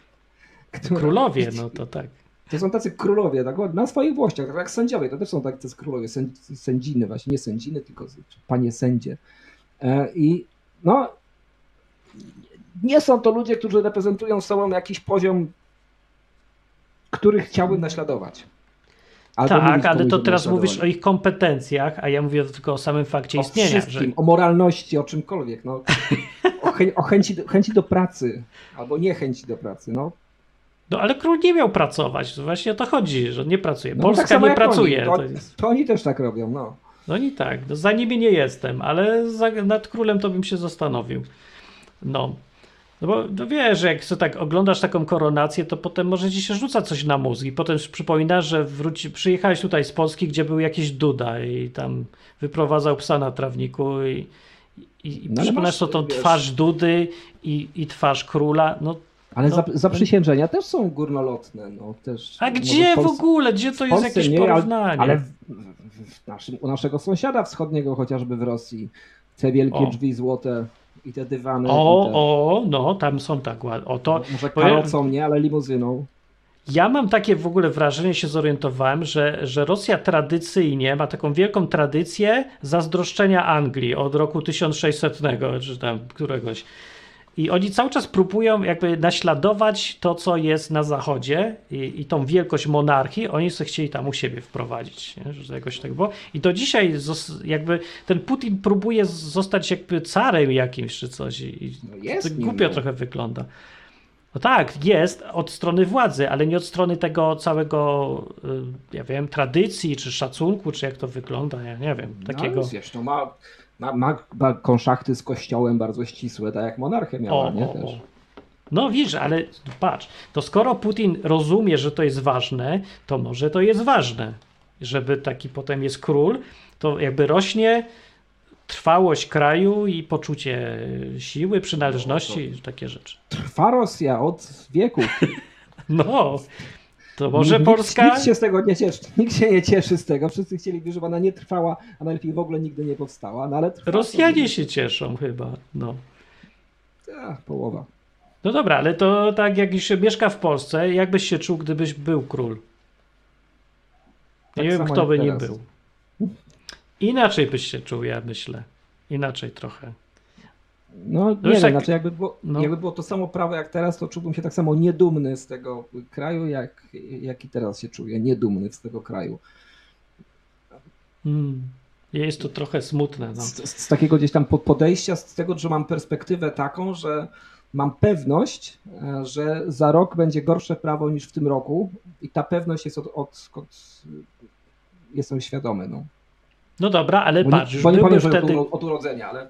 Królowie, no to tak. To są tacy królowie, tak, na swoich włościach, tak jak sędziowie, to też są tacy królowie, sędz, sędziny, właśnie nie sędziny, tylko panie sędzie. E, I no, nie są to ludzie, którzy reprezentują sobą jakiś poziom, który chciałbym naśladować. Albo tak, ale to żeby teraz mówisz o ich kompetencjach, a ja mówię tylko o samym fakcie o istnienia. wszystkim, Że, o moralności, o czymkolwiek, no. o, chę, o chęci, do, chęci do pracy, albo niechęci do pracy, no. No ale król nie miał pracować. Właśnie o to chodzi, że nie pracuje. no Polska tak nie pracuje. Oni. To jest... to oni też tak robią, no. No i tak, no za nimi nie jestem, ale za, nad królem to bym się zastanowił. No. No bo no wiesz, jak sobie tak oglądasz taką koronację, to potem może ci się rzuca coś na mózg i potem przypominasz, że wróci, przyjechałeś tutaj z Polski, gdzie był jakiś Duda i tam wyprowadzał psa na trawniku i, i, i No przypominasz masz, to tą wiesz- twarz Dudy i, i twarz króla, no Ale No, za, zaprzysiężenia też są górnolotne. No, też, a gdzie w, Polsce- ogóle, gdzie to w jest Polsce jakieś nie, porównanie? Ale w, w, w naszym, u naszego sąsiada wschodniego, chociażby w Rosji, te wielkie O. drzwi złote i te dywany. O, te, o, no tam są tak ładne. O to, Może karocą nie, ale limuzyną. Ja mam takie w ogóle wrażenie, się zorientowałem, że, że Rosja tradycyjnie ma taką wielką tradycję zazdroszczenia Anglii od roku 1600 czy tam któregoś. I oni cały czas próbują jakby naśladować to, co jest na zachodzie i, i tą wielkość monarchii, oni sobie chcieli tam u siebie wprowadzić, nie? że jakoś tak było. I do dzisiaj jakby ten Putin próbuje zostać jakby carem jakimś czy coś i, No jest to głupio no. trochę wygląda. No tak, jest od strony władzy, ale nie od strony tego całego, y, ja wiem, tradycji, czy szacunku, czy jak to wygląda, ja nie wiem, takiego. No, wiesz, no ma, ma, ma, konszachty z kościołem bardzo ścisłe, tak jak monarchia miała, O, nie? o, Też. No widzisz, ale patrz, to skoro Putin rozumie, że to jest ważne, to może to jest ważne, żeby taki potem jest król, to jakby rośnie trwałość kraju i poczucie siły, przynależności, takie rzeczy. Trwa Rosja od wieków. No, to może nikt, Polska... Nikt się z tego nie cieszy. Nikt się nie cieszy z tego. Wszyscy chcieliby, żeby ona nie trwała, a najlepiej w ogóle nigdy nie powstała. No ale Rosjanie się cieszą chyba, no. A, połowa. No dobra, ale to tak jak się mieszka w Polsce, jak byś się czuł, gdybyś był król? Tak nie wiem, kto by nie teraz. był. Inaczej byś się czuł, ja myślę. Inaczej trochę. No nie już wiem, tak- znaczy jakby było, no. jakby było to samo prawo jak teraz, to czułbym się tak samo niedumny z tego kraju, jak, jak i teraz się czuję. Niedumny z tego kraju. Hmm. Jest to trochę smutne. No. Z, z, takiego gdzieś tam po- podejścia, z tego, że mam perspektywę taką, że mam pewność, e, że za rok będzie gorsze prawo niż w tym roku i ta pewność jest od, od, od jestem świadomy. No. no dobra, ale Bo patrz, nie, bo nie wtedy, od, od urodzenia, ale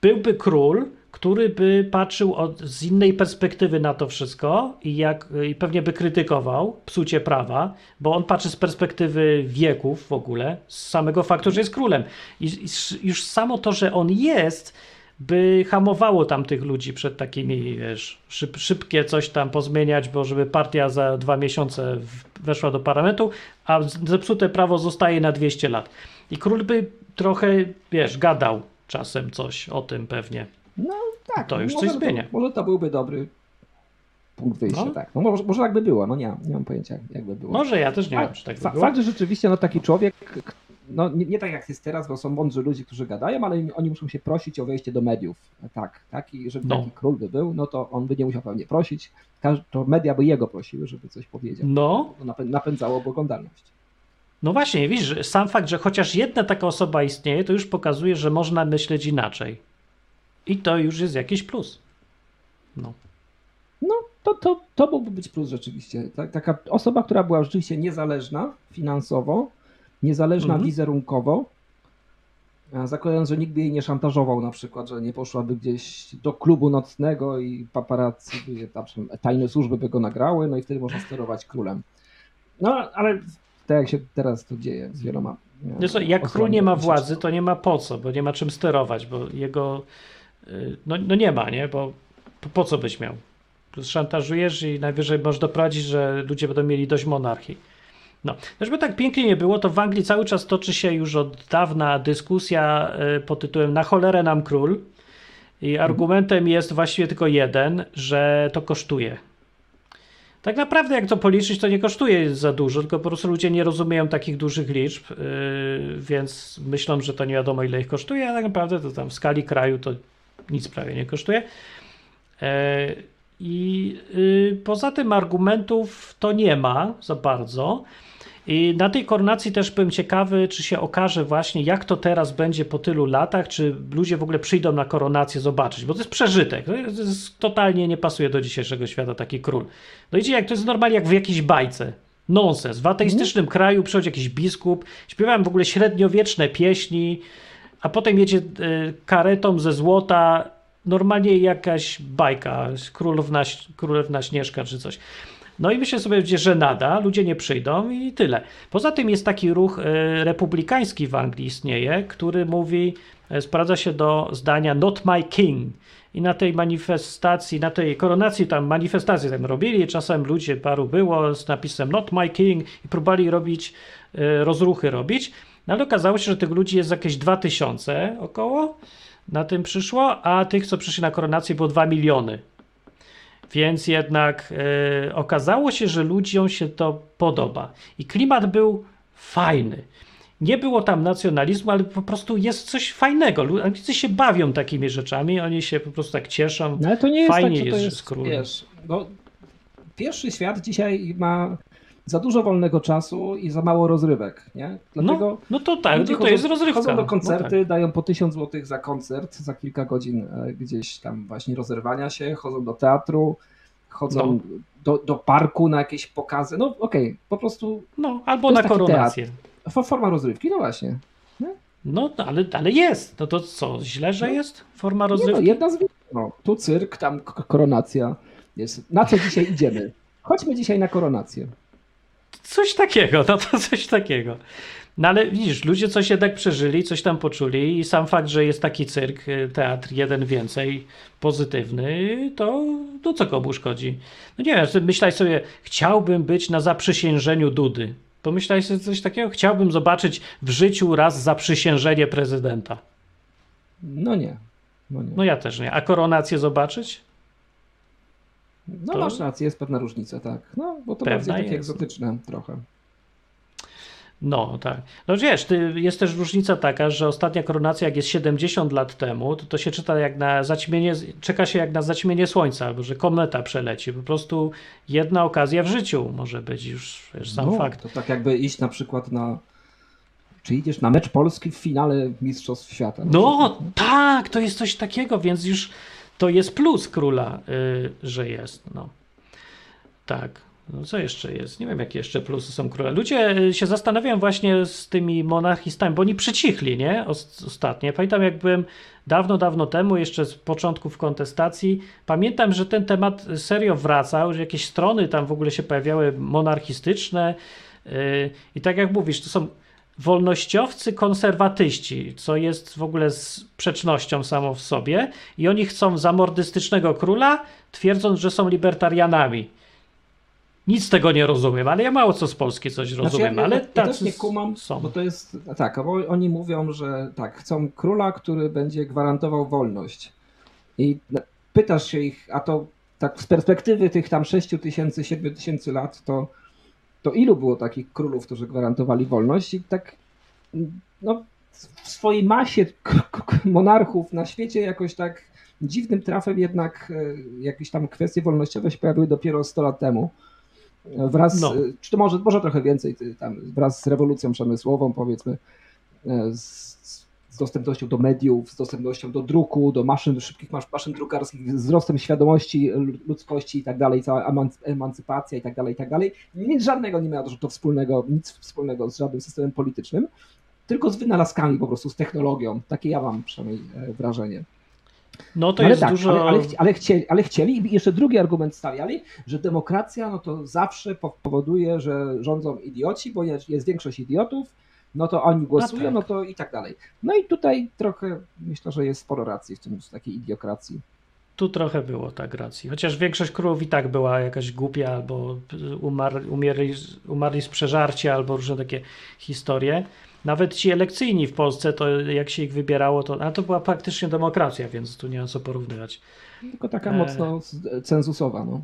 byłby król, który by patrzył od, z innej perspektywy na to wszystko i, jak, i pewnie by krytykował psucie prawa, bo on patrzy z perspektywy wieków w ogóle, z samego faktu, że jest królem. I, i już samo to, że on jest, by hamowało tam tych ludzi przed takimi, wiesz, szyb, szybkie coś tam pozmieniać, bo żeby partia za dwa miesiące weszła do parlamentu, a zepsute prawo zostaje na 200 lat. I król by trochę, wiesz, gadał czasem coś o tym pewnie. No tak. To już coś zmienia. może to byłby dobry punkt wyjścia, No. tak. No może, może tak by było, no nie, nie mam pojęcia jak by było. Może ja też nie A, wiem, czy tak by było. Fakt, że rzeczywiście no, taki człowiek, no nie, nie tak jak jest teraz, bo są mądrzy ludzie, którzy gadają, ale oni muszą się prosić o wejście do mediów. Tak, taki, żeby No. taki król by był, no to on by nie musiał pewnie prosić, to media by jego prosiły, żeby coś powiedział. No, To napę- napędzałoby oglądalność. No właśnie, widzisz, sam fakt, że chociaż jedna taka osoba istnieje, to już pokazuje, że można myśleć inaczej. I to już jest jakiś plus. No. No, to, to, to mógłby być plus rzeczywiście. Ta, taka osoba, która była rzeczywiście niezależna finansowo, niezależna Mhm. wizerunkowo, zakładając, że nikt by jej nie szantażował na przykład, że nie poszłaby gdzieś do klubu nocnego i paparazzi, tam, tajne służby by go nagrały, no i wtedy można sterować królem. No, ale tak jak się teraz to dzieje z wieloma. e, No jak król nie ma władzy, to nie ma po co, bo nie ma czym sterować, bo jego. y, No, no nie ma, nie? Bo po, po co byś miał? Szantażujesz i najwyżej możesz doprowadzić, że ludzie będą mieli dość monarchii. No, no żeby tak pięknie nie było, to w Anglii cały czas toczy się już od dawna dyskusja y, pod tytułem Na cholerę nam król. I argumentem jest właściwie tylko jeden, że to kosztuje. Tak naprawdę, jak to policzyć, to nie kosztuje za dużo, tylko po prostu ludzie nie rozumieją takich dużych liczb, yy, więc myślą, że to nie wiadomo, ile ich kosztuje, a tak naprawdę to tam w skali kraju to nic prawie nie kosztuje. E, I yy, poza tym argumentów to nie ma za bardzo. I na tej koronacji też byłem ciekawy, czy się okaże właśnie, jak to teraz będzie po tylu latach, czy ludzie w ogóle przyjdą na koronację zobaczyć, bo to jest przeżytek. To jest, to jest, totalnie nie pasuje do dzisiejszego świata taki król. No idzie jak to jest normalnie jak w jakiejś bajce. Nonsens. W ateistycznym kraju przychodzi jakiś biskup, śpiewałem w ogóle średniowieczne pieśni, a potem jedzie y, karetą ze złota, normalnie jakaś bajka, królewna, królewna Śnieżka czy coś. No i myślę sobie, że nada, ludzie nie przyjdą i tyle. Poza tym jest taki ruch y, republikański w Anglii istnieje, który mówi, y, sprawdza się do zdania not my king. I na tej manifestacji, na tej koronacji tam manifestacje tam robili, czasem ludzie paru było z napisem not my king i próbowali robić, y, rozruchy robić. No ale okazało się, że tych ludzi jest jakieś 2000 około, na tym przyszło, a tych, co przyszli na koronację było 2 miliony. Więc jednak e, okazało się, że ludziom się to podoba. I klimat był fajny. Nie było tam nacjonalizmu, ale po prostu jest coś fajnego. Anglicy się bawią takimi rzeczami, oni się po prostu tak cieszą. No ale to nie jest Fajnie tak, że to jest, że jest, wiesz, bo pierwszy świat dzisiaj ma za dużo wolnego czasu i za mało rozrywek, nie? No, no to tak, no to jest rozrywka. Chodzą do No koncerty, tak. dają po 1000 zł za koncert, za kilka godzin e, gdzieś tam właśnie rozerwania się, chodzą do teatru, chodzą No. do, do parku na jakieś pokazy. No okej, po prostu no, albo to na koronację. fo- forma rozrywki, no właśnie. No, ale, ale jest. No to co, źle, że No. jest forma Nie no, rozrywki? jedna z no, Tu cyrk, tam koronacja. Jest. Na co dzisiaj idziemy? Chodźmy dzisiaj na koronację. Coś takiego, no to coś takiego. No ale widzisz, ludzie coś jednak przeżyli, coś tam poczuli i sam fakt, że jest taki cyrk, y, teatr jeden więcej pozytywny, to, to co komu szkodzi? No nie wiem, ty myślałeś sobie, chciałbym być na zaprzysiężeniu Dudy. Pomyślałeś sobie coś takiego? Chciałbym zobaczyć w życiu raz zaprzysiężenie prezydenta. No nie. No, nie. No ja też nie. A koronację zobaczyć? No to- masz rację, jest pewna różnica, tak. No, bo to Pewna bardziej takie jest. egzotyczne trochę. No, tak. No wiesz, jest też różnica taka, że ostatnia koronacja, jak jest 70 lat temu, to to się czyta jak na zaćmienie, czeka się jak na zaćmienie słońca, albo że kometa przeleci. Po prostu jedna okazja w życiu może być już, wiesz, sam no, fakt. To tak jakby iść na przykład na. Czy idziesz na mecz Polski w finale Mistrzostw Świata? No, tak, to jest coś takiego, więc już to jest plus króla, y, że jest, no. Tak. No co jeszcze jest? Nie wiem, jakie jeszcze plusy są króla. Ludzie y, się zastanawiają właśnie z tymi monarchistami, bo oni przycichli, nie? Os- Ostatnio. Pamiętam, jak byłem dawno, dawno temu, jeszcze z początków kontestacji, pamiętam, że ten temat serio wracał, że jakieś strony tam w ogóle się pojawiały monarchistyczne y, i tak jak mówisz, to są wolnościowcy konserwatyści, co jest w ogóle sprzecznością samą w sobie i oni chcą zamordystycznego króla, twierdząc, że są libertarianami. Nic z tego nie rozumiem, ale ja mało co z Polski coś rozumiem, Znaczy, ja, ale ja, ja też nie kumam, są. bo to jest tak, bo oni mówią, że tak, chcą króla, który będzie gwarantował wolność. I pytasz się ich, a to tak z perspektywy tych tam 6 tysięcy, 7 tysięcy lat, to, to ilu było takich królów, którzy gwarantowali wolność? I tak no, w swojej masie monarchów na świecie jakoś tak dziwnym trafem jednak e, jakieś tam kwestie wolnościowe się pojawiły dopiero 100 lat temu. Wraz, No. czy to może, może trochę więcej, tam, wraz z rewolucją przemysłową, powiedzmy, e, z dostępnością do mediów, z dostępnością do druku, do maszyn, szybkich masz- maszyn drukarskich, z wzrostem świadomości ludzkości i tak dalej, cała emanc- emancypacja i tak dalej, i tak dalej. Nic żadnego nie miało to wspólnego, nic wspólnego z żadnym systemem politycznym, tylko z wynalazkami po prostu, z technologią. Takie ja mam przynajmniej e, wrażenie. No to ale jest tak, dużo. ale, ale, ale, chcieli, ale chcieli i jeszcze drugi argument stawiali, że demokracja no to zawsze po- powoduje, że rządzą idioci, bo jest większość idiotów, no to oni głosują, tak. no to i tak dalej. No i tutaj trochę myślę, że jest sporo racji w tym w takiej idiokracji. Tu trochę było tak racji. Chociaż większość królów i tak była jakaś głupia, albo umarli, umierli, umarli z przeżarcia, albo różne takie historie. Nawet ci elekcyjni w Polsce, to jak się ich wybierało, to, ale to była praktycznie demokracja, więc tu nie ma co porównywać. Tylko taka E. mocno cenzusowa. No.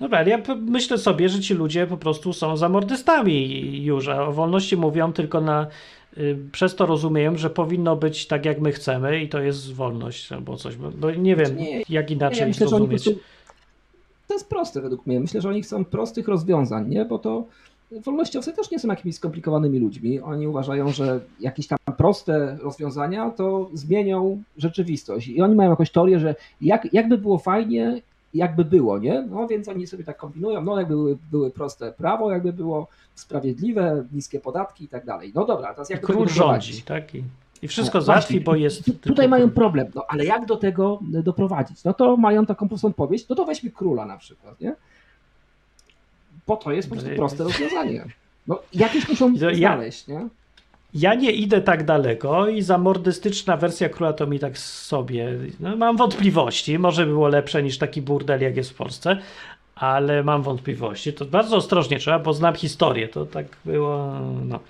Dobra, ale ja myślę sobie, że ci ludzie po prostu są zamordystami już, a o wolności mówią tylko na. y, Przez to rozumieją, że powinno być tak, jak my chcemy, i to jest wolność albo coś. Bo, bo nie wiem, Nie, jak Nie, inaczej ja myślę, prostu, to jest proste według mnie. Myślę, że oni chcą prostych rozwiązań, nie? Bo to wolnościowcy też nie są jakimiś skomplikowanymi ludźmi. Oni uważają, że jakieś tam proste rozwiązania to zmienią rzeczywistość. I oni mają jakąś teorię, że jak, jakby było fajnie, jakby było, nie? No więc oni sobie tak kombinują, no jakby były, były proste prawo, jakby było sprawiedliwe, niskie podatki i tak dalej. No dobra, teraz jak Król rządzi, tak? I, i wszystko No, załatwi, bo jest. Tu- tylko Tutaj mają problem, no ale jak do tego doprowadzić? No to mają taką prostą odpowiedź, no to weźmy króla na przykład, nie? Bo to jest po prostu No proste rozwiązanie. No jakieś muszą znaleźć, nie? Ja nie idę tak daleko i zamordystyczna wersja króla to mi tak sobie. No, mam wątpliwości. Może było lepsze niż taki burdel, jak jest w Polsce, ale mam wątpliwości. To bardzo ostrożnie trzeba, bo znam historię. To tak było. No.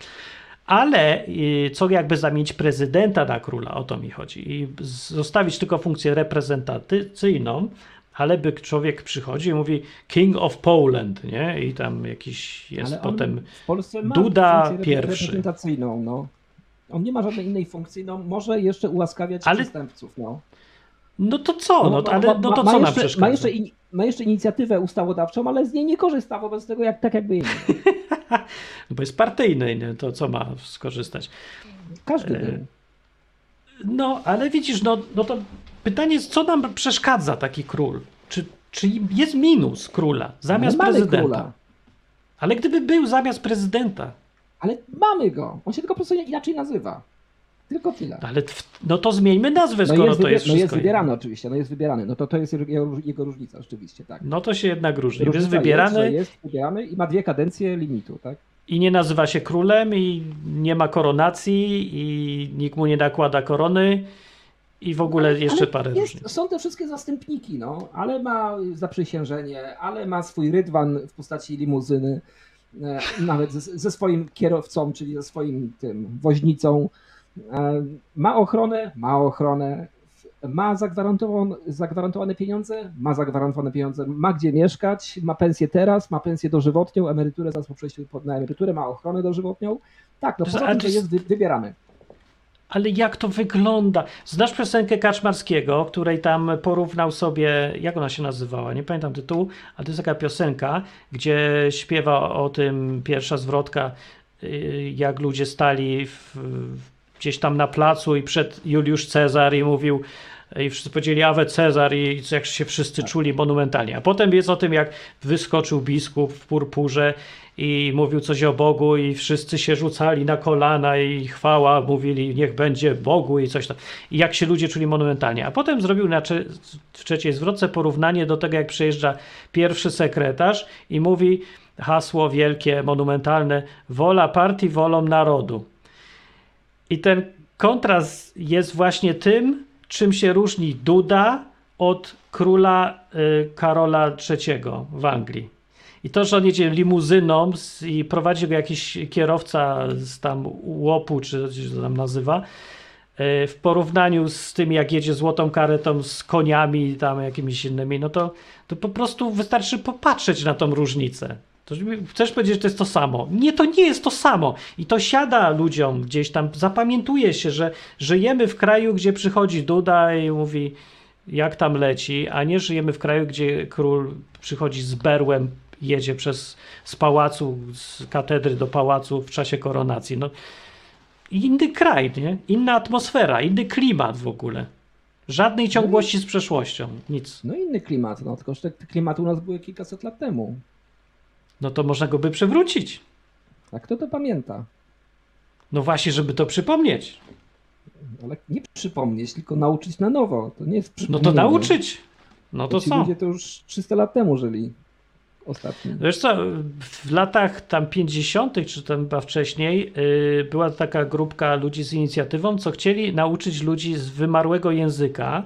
Ale y, co jakby zamienić prezydenta na króla, o to mi chodzi. I zostawić tylko funkcję reprezentacyjną, ale by człowiek przychodzi i mówi King of Poland, nie? I tam jakiś jest potem. w Polsce ma Duda pierwszy. no. On nie ma żadnej innej funkcji, no może jeszcze ułaskawiać Ale- przestępców, no. No to co? No, to, ale no to ma co nam jeszcze, przeszkadza? ma, jeszcze in, ma jeszcze inicjatywę ustawodawczą, ale z niej nie korzysta wobec tego, jak, tak jakby. No bo jest partyjny, to co ma skorzystać? Każdy E. No, ale widzisz, no, no to pytanie jest, co nam przeszkadza taki król? Czy, czy jest minus króla zamiast Ale mamy prezydenta? króla. Ale gdyby był zamiast prezydenta, Ale mamy go. On się tylko po prostu inaczej nazywa. Tylko tyle. ale w, no to zmieńmy nazwę, No skoro jest, to jest no jest wybierany oczywiście, no jest wybierany. No to, to jest jego, jego różnica rzeczywiście, tak. No to się jednak różni. Różnica Jest wybierany Jest, jest wybierany i ma dwie kadencje limitu, tak? I nie nazywa się królem i nie ma koronacji i nikt mu nie nakłada korony i w ogóle jeszcze Ale parę jest. Są te wszystkie zastępniki, no, ale ma zaprzysiężenie, ale ma swój rydwan w postaci limuzyny, e, nawet ze, ze swoim kierowcą, czyli ze swoim tym woźnicą. E, Ma ochronę, ma ochronę, ma zagwarantowane, pieniądze, ma zagwarantowane pieniądze, ma gdzie mieszkać, ma pensję teraz, ma pensję dożywotnią, emeryturę zaraz po przejściu na emeryturę, ma ochronę dożywotnią. Tak, no To poza za- tym, że jest- jest wy, wybierany. Ale jak to wygląda? Znasz piosenkę Kaczmarskiego, której tam porównał sobie, jak ona się nazywała, nie pamiętam tytułu, ale to jest taka piosenka, gdzie śpiewa o tym pierwsza zwrotka, y, jak ludzie stali w, gdzieś tam na placu i przed Juliusz Cezar i mówił i wszyscy powiedzieli Awe Cezar i jak się wszyscy czuli monumentalnie. A potem jest o tym, jak wyskoczył biskup w purpurze i mówił coś o Bogu i wszyscy się rzucali na kolana i chwała, mówili niech będzie Bogu i coś tam. I jak się ludzie czuli monumentalnie. A potem zrobił na cze- w trzeciej zwrotce porównanie do tego, jak przyjeżdża pierwszy sekretarz i mówi hasło wielkie, monumentalne wola partii, wolą narodu. I ten kontrast jest właśnie tym, czym się różni Duda od króla y, Karola III w Anglii. I to, że on jedzie limuzyną z, i prowadzi go jakiś kierowca z tam łopu, czy jak się tam nazywa, y, w porównaniu z tym, jak jedzie złotą karetą z koniami i tam jakimiś innymi, no to, to po prostu wystarczy popatrzeć na tą różnicę. Chcesz powiedzieć, że to jest to samo? Nie, to nie jest to samo. I to siada ludziom gdzieś tam, zapamiętuje się, że żyjemy w kraju, gdzie przychodzi Duda i mówi, jak tam leci, a nie żyjemy w kraju, gdzie król przychodzi z berłem, jedzie przez z pałacu, z katedry do pałacu w czasie koronacji. No, inny kraj, nie? Inna atmosfera, inny klimat w ogóle. Żadnej ciągłości z przeszłością, nic. No inny klimat, no tylko że klimaty u nas były kilkaset lat temu. No to można go by przewrócić. A kto to pamięta? No właśnie, żeby to przypomnieć. Ale nie przypomnieć, tylko nauczyć na nowo. To nie jest No to nauczyć. No to Ci co? ludzie to już 300 lat temu żyli. Ostatni. Wiesz co, w latach tam 50., czy tam chyba wcześniej, yy, była taka grupka ludzi z inicjatywą, co chcieli nauczyć ludzi z wymarłego języka,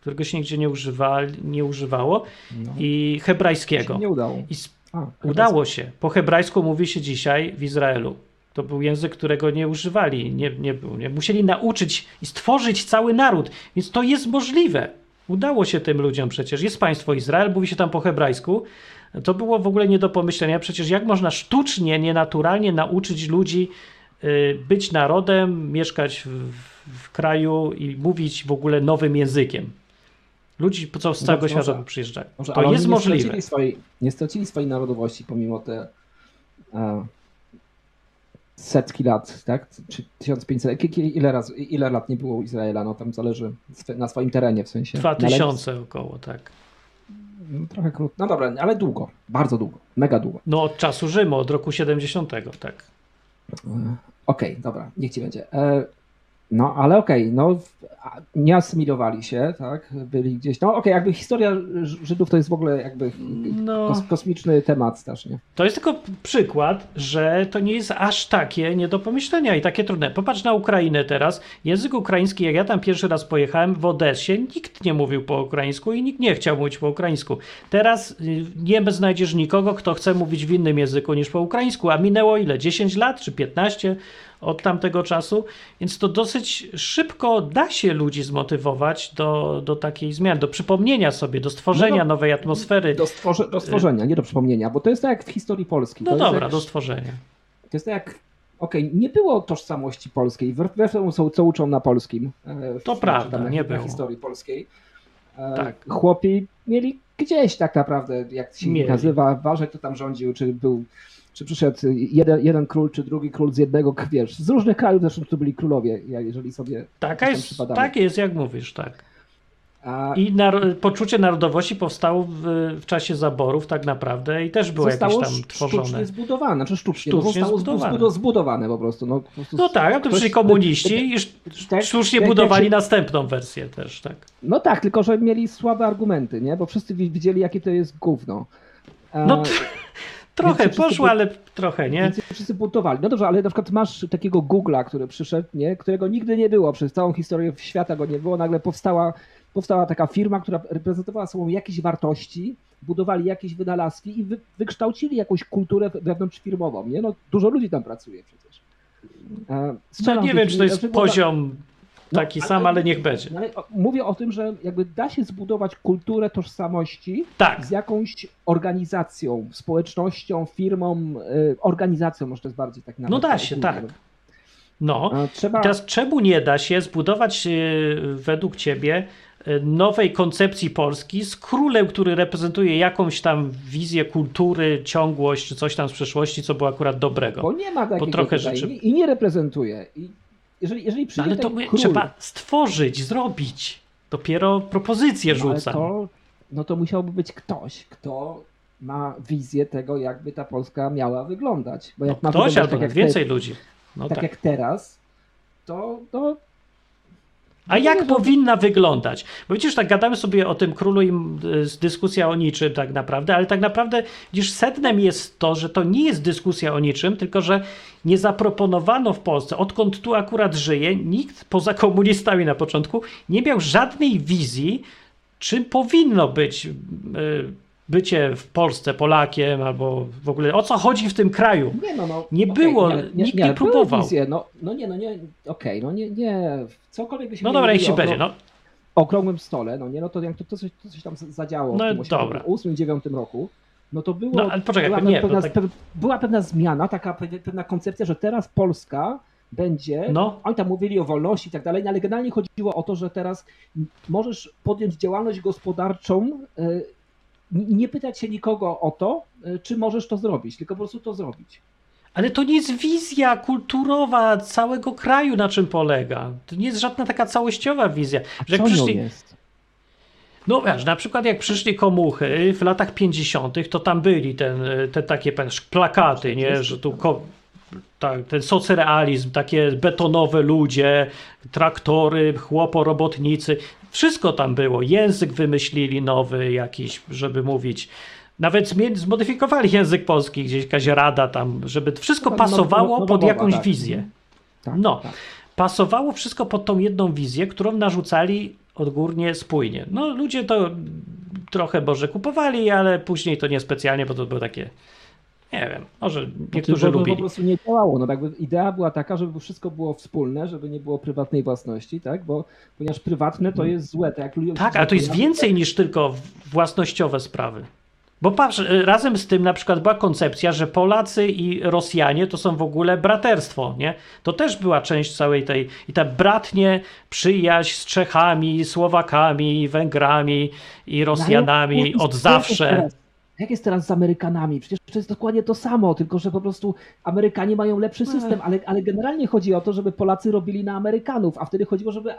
którego się nigdzie nie, używa, nie używało, No. i To hebrajskiego. się nie udało. I udało się. Po hebrajsku mówi się dzisiaj w Izraelu. To był język, którego nie używali, nie, nie, nie musieli nauczyć i stworzyć cały naród, więc to jest możliwe. Udało się tym ludziom przecież. Jest państwo Izrael, mówi się tam po hebrajsku. To było w ogóle nie do pomyślenia. Przecież jak można sztucznie, nienaturalnie nauczyć ludzi y, być narodem, mieszkać w, w kraju i mówić w ogóle nowym językiem. Ludzi co z No całego świata może- przyjeżdżają. Może, To ale jest nie możliwe. Stracili swojej, nie stracili swojej narodowości pomimo te e, setki lat, tak? Czy 1500, ki- ki- ile, raz, ile lat nie było Izraela? No tam zależy na swoim terenie w sensie. Dwa Na lewis- tysiące około, tak. No, trochę krótko. No dobra, ale długo. Bardzo długo. Mega długo. No od czasu Rzymu, od roku 70, tak. E, Okej, dobra, niech ci będzie. E, no, ale okej, no w- a, nie asymilowali się, tak? Byli gdzieś. No okej, jakby historia Żydów to jest w ogóle jakby No. kos, kosmiczny temat strasznie. To jest tylko przykład, że to nie jest aż takie nie do pomyślenia i takie trudne. Popatrz na Ukrainę teraz. Język ukraiński, jak ja tam pierwszy raz pojechałem w Odessie, nikt nie mówił po ukraińsku i nikt nie chciał mówić po ukraińsku. Teraz y, nie znajdziesz nikogo, kto chce mówić w innym języku niż po ukraińsku, a minęło ile? 10 lat czy 15 od tamtego czasu, więc to dosyć szybko da się ludzi zmotywować do, do takiej zmiany, do przypomnienia sobie, do stworzenia No do- nowej atmosfery. Do, stworze, do stworzenia, nie do przypomnienia, bo to jest tak jak w historii Polski. No to dobra, jak, do stworzenia. To jest tak jak. Okej, nie było tożsamości polskiej, wbrew temu, co, uczą na polskim. e, w- To czy prawda, na, nie na było. historii polskiej. E, Tak. Chłopi mieli gdzieś tak naprawdę, jak się Mieli. nazywa, ważek kto tam rządził, czy był, czy przyszedł jeden, jeden król, czy drugi król z jednego, wiesz, z różnych krajów zresztą to byli królowie, jeżeli sobie Taka jest, tak jest, jak mówisz, tak. A I poczucie narodowości powstało w, w czasie zaborów tak naprawdę i też było zostało jakieś tam tworzone. sztucznie zbudowane, znaczy sztucznie, Sztucznie no, zostało zbudowane. zbudowane. po prostu. No, po prostu No tak, a tu ktoś- komuniści i tak, sztucznie budowali następną wersję też, tak. No tak, tylko że mieli słabe argumenty, nie? Bo wszyscy wi- widzieli, jakie to jest gówno. No t- trochę poszło, ale trochę, nie? Więc wszyscy buntowali. No dobrze, ale na przykład masz takiego Google'a, który przyszedł, nie? którego nigdy nie było, przez całą historię świata go nie było, nagle powstała, powstała taka firma, która reprezentowała sobą jakieś wartości, budowali jakieś wynalazki i wy, wykształcili jakąś kulturę wewnątrzfirmową, nie? No dużo ludzi tam pracuje przecież. E, No, strzelam nie w wiem, czy to jest znaczy, poziom no, taki ale- sam, ale niech będzie. no, ale mówię o tym, że jakby da się zbudować kulturę tożsamości Tak, z jakąś organizacją, społecznością, firmą, y, organizacją, może to jest bardziej tak no nawet da się, tak. No. Trzeba, teraz czemu nie da się zbudować e, według ciebie e, nowej koncepcji Polski z królem, który reprezentuje jakąś tam wizję kultury, ciągłość czy coś tam z przeszłości, co było akurat dobrego. bo nie ma takiego trochę tutaj rzeczy- i, i nie reprezentuje. I jeżeli, jeżeli No, przyjdzie ale to my, król, trzeba stworzyć, zrobić. Dopiero propozycje no, rzucam. to, no to musiałby być ktoś, kto ma wizję tego, jakby ta Polska miała wyglądać. Bo No, jak ma ktoś wyglądać albo tak jak więcej te, ludzi. No tak, tak. jak teraz, to, to A jak powinna wyglądać? Bo widzisz, tak gadamy sobie o tym królu i y, dyskusja o niczym tak naprawdę, ale tak naprawdę widzisz, sednem jest to, że to nie jest dyskusja o niczym, tylko że nie zaproponowano w Polsce, odkąd tu akurat żyje, nikt poza komunistami na początku nie miał żadnej wizji, czym powinno być y, bycie w Polsce Polakiem, albo w ogóle o co chodzi w tym kraju. Nie, no, no, nie okay, było, nie, nie, nikt nie, nie próbował. No, no nie, no nie, okej, okay, no nie, nie, cokolwiek byśmy No dobra, niech się będzie, no. okrągłym stole, no nie, no to jak to, to, coś, to coś tam zadziało no, w 1989 roku, no to było, no, ale poczekaj, była, nie, pewna, tak... była pewna zmiana, taka pewna koncepcja, że teraz Polska będzie, no. oni tam mówili o wolności i tak dalej, no ale generalnie chodziło o to, że teraz możesz podjąć działalność gospodarczą e, nie pytać się nikogo o to, e, czy możesz to zrobić, tylko po prostu to zrobić. Ale to nie jest wizja kulturowa całego kraju, na czym polega. To nie jest żadna taka całościowa wizja. Że jak przyszli... jest? No wiesz, na przykład jak przyszli komuchy w latach 50., to tam byli ten, te takie plakaty, nie, że tu ko tak, ten socrealizm, takie betonowe ludzie, traktory, chłoporobotnicy, wszystko tam było. Język wymyślili nowy jakiś, żeby mówić. Nawet zmodyfikowali język polski, gdzieś jakaś rada tam, żeby wszystko pasowało pod jakąś tak. wizję. Tak, no, tak. pasowało wszystko pod tą jedną wizję, którą narzucali odgórnie spójnie. No, ludzie to trochę Boże kupowali, ale później to niespecjalnie, bo to było takie nie wiem, może niektórzy znaczy, lubili. To po prostu nie działało. No, jakby idea była taka, żeby wszystko było wspólne, żeby nie było prywatnej własności, tak? Bo ponieważ prywatne to jest złe. Tak, jak tak ale to jest więcej niż tylko własnościowe sprawy. Bo patrz, y, razem z tym na przykład była koncepcja, że Polacy i Rosjanie to są w ogóle braterstwo, nie? To też była część całej tej, i ta bratnie przyjaźń z Czechami, Słowakami, Węgrami i Rosjanami no, od zawsze. Jak jest teraz z Amerykanami? Przecież to jest dokładnie to samo, tylko że po prostu Amerykanie mają lepszy system, ale, ale generalnie chodzi o to, żeby Polacy robili na Amerykanów, a wtedy chodziło, żeby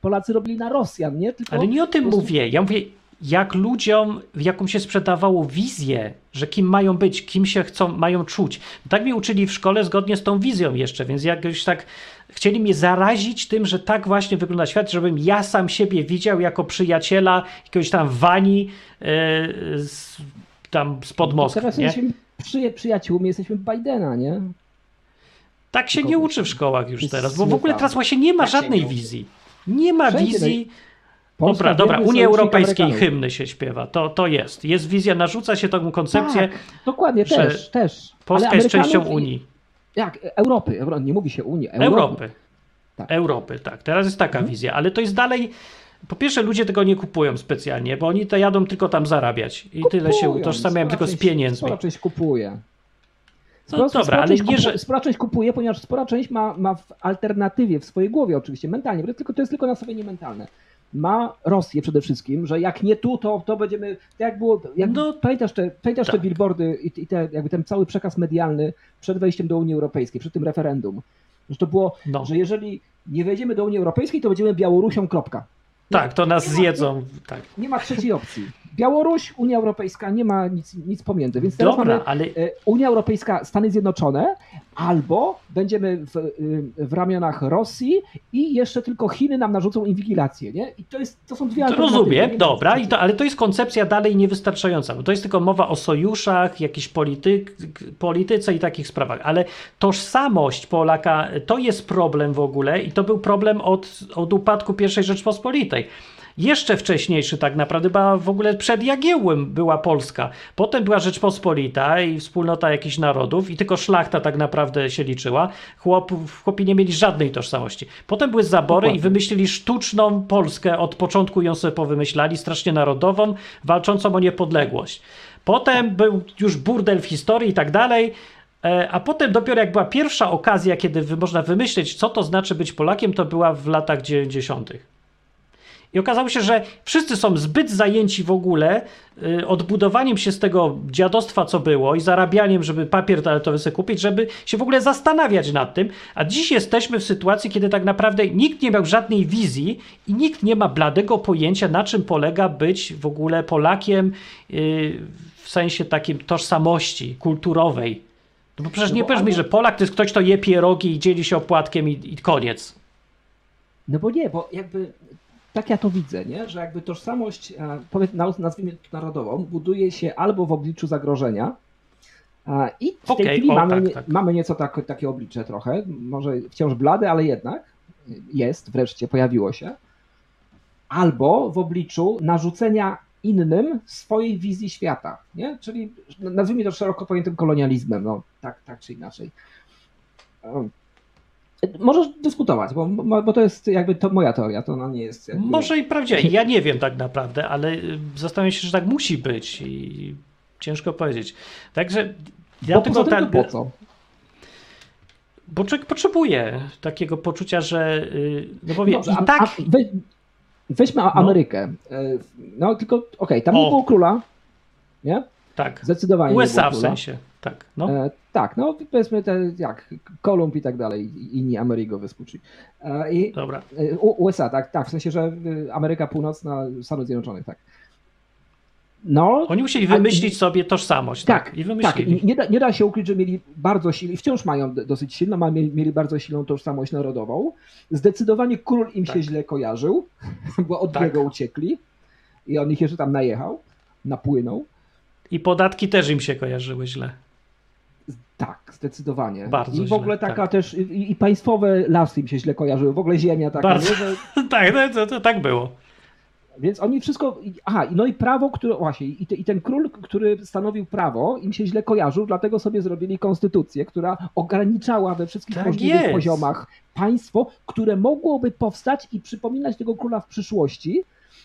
Polacy robili na Rosjan, nie? Tylko ale nie o tym prostu... mówię. Ja mówię, jak ludziom, jaką się sprzedawało wizję, że kim mają być, kim się chcą, mają czuć. Tak mnie uczyli w szkole zgodnie z tą wizją jeszcze, więc jakoś tak chcieli mnie zarazić tym, że tak właśnie wygląda świat, żebym ja sam siebie widział jako przyjaciela jakiegoś tam Wani yy, z tam spod Moskwy. Teraz nie? jesteśmy przy, przyjaciółmi, jesteśmy Bidena, nie? Tak się nie uczy w szkołach już teraz, bo w ogóle teraz właśnie nie ma tak żadnej wizji. Nie ma Wszędzie wizji. Dobra, dobra, Unii Europejskiej hymny się śpiewa, to, to jest. Jest wizja, narzuca się taką koncepcję. Tak, dokładnie, też, też. Polska jest częścią Unii. Jak? Europy, nie mówi się Unii. Europy. Europy. Tak. Europy, tak. Teraz jest taka mhm. wizja, ale to jest dalej po pierwsze, ludzie tego nie kupują specjalnie, bo oni to jadą tylko tam zarabiać i kupują, tyle się utożsamiają tylko z pieniędzmi. Spora część kupuje. Spora, no dobra, ale nie, że... Spora część kupuje, ponieważ spora część ma, ma w alternatywie w swojej głowie oczywiście, mentalnie, bo to, tylko, to jest tylko nastawienie mentalne. Ma Rosję przede wszystkim, że jak nie tu, to, to będziemy, jak było, jak no, pamiętasz te, pamiętasz tak. te billboardy i, i te, jakby ten cały przekaz medialny przed wejściem do Unii Europejskiej, przed tym referendum, że to było, no. że jeżeli nie wejdziemy do Unii Europejskiej, to będziemy Białorusią, kropka. Tak, to nas zjedzą. Nie, tak. nie ma trzeciej opcji. Białoruś, Unia Europejska, nie ma nic, nic pomiędzy. Więc teraz Dobra, mamy ale... E, Unia Europejska, Stany Zjednoczone, albo będziemy w, y, w ramionach Rosji i jeszcze tylko Chiny nam narzucą inwigilację, nie? I to, jest, to są dwie alternatywy. Rozumiem, dobra, i to, ale to jest koncepcja dalej niewystarczająca, bo to jest tylko mowa o sojuszach, jakiejś polityk, polityce i takich sprawach, ale tożsamość Polaka to jest problem w ogóle i to był problem od, od upadku I Rzeczpospolitej jeszcze wcześniejszy tak naprawdę, bo w ogóle przed Jagiełłem była Polska. Potem była Rzeczpospolita i wspólnota jakichś narodów i tylko szlachta tak naprawdę się liczyła. Chłop, chłopi nie mieli żadnej tożsamości. Potem były zabory Dokładnie. i wymyślili sztuczną Polskę. Od początku ją sobie powymyślali, strasznie narodową, walczącą o niepodległość. Potem był już burdel w historii i tak dalej. E, a potem dopiero jak była pierwsza okazja, kiedy można wymyśleć, co to znaczy być Polakiem, to była w latach 90. I okazało się, że wszyscy są zbyt zajęci w ogóle y, odbudowaniem się z tego dziadostwa, co było i zarabianiem, żeby papier toaletowy sobie kupić, żeby się w ogóle zastanawiać nad tym. A dziś jesteśmy w sytuacji, kiedy tak naprawdę nikt nie miał żadnej wizji i nikt nie ma bladego pojęcia, na czym polega być w ogóle Polakiem y, w sensie takim tożsamości kulturowej. No bo przecież no nie powiesz mi, że Polak to jest ktoś, kto je pierogi i dzieli się opłatkiem i, i koniec. No bo nie, bo jakby tak ja to widzę, nie? że jakby tożsamość, e, nazwijmy to narodową, buduje się albo w obliczu zagrożenia, a, i w tej Okej, chwili o, mamy, tak, nie- tak. mamy nieco tak, takie oblicze trochę, może wciąż blade, ale jednak jest, wreszcie pojawiło się, albo w obliczu narzucenia innym swojej wizji świata, nie? czyli nazwijmy to szeroko pojętym kolonializmem, no tak, tak czy inaczej. Możesz dyskutować, bo, bo to jest jakby to moja teoria, to ona nie jest. Jakby... Może i prawdziwie. Ja nie wiem tak naprawdę, ale y, zastanawiam się, że tak musi być i ciężko powiedzieć. Także Bo poza tym tak, po co? bo człowiek potrzebuje takiego poczucia, że y, no bo Dobrze, i a, tak a we, weźmy A- Amerykę. E, No tylko, okej, tam nie O. było króla, nie? tak. Zdecydowanie nie USA w sensie. Tak. No. E, tak, no powiedzmy te jak Kolumb i tak dalej, inni Amerigo Vespucci. E, I Dobra. e, U- USA, tak, tak, w sensie, że y, Ameryka Północna, Stanów Zjednoczonych, tak. No, Oni musieli A- wymyślić sobie tożsamość. Tak. Tak, I tak, wymyślili. nie da, nie da się ukryć, że mieli bardzo silną, wciąż mają dosyć silną, a mieli, mieli bardzo silną tożsamość narodową. Zdecydowanie król im się Tak. źle kojarzył, bo od Tak. niego uciekli i on ich jeszcze tam najechał, napłynął. I podatki też im się kojarzyły źle. Tak, zdecydowanie. Bardzo I w ogóle źle, taka tak. też, i, i państwowe lasy im się źle kojarzyły, w ogóle ziemia taka, Bardzo. nie, że, tak, no, to, to tak było. więc oni wszystko, aha, no i prawo, które, właśnie, i, te, i ten król, który stanowił prawo, im się źle kojarzył, dlatego sobie zrobili konstytucję, która ograniczała we wszystkich Tak możliwych jest. poziomach państwo, które mogłoby powstać i przypominać tego króla w przyszłości.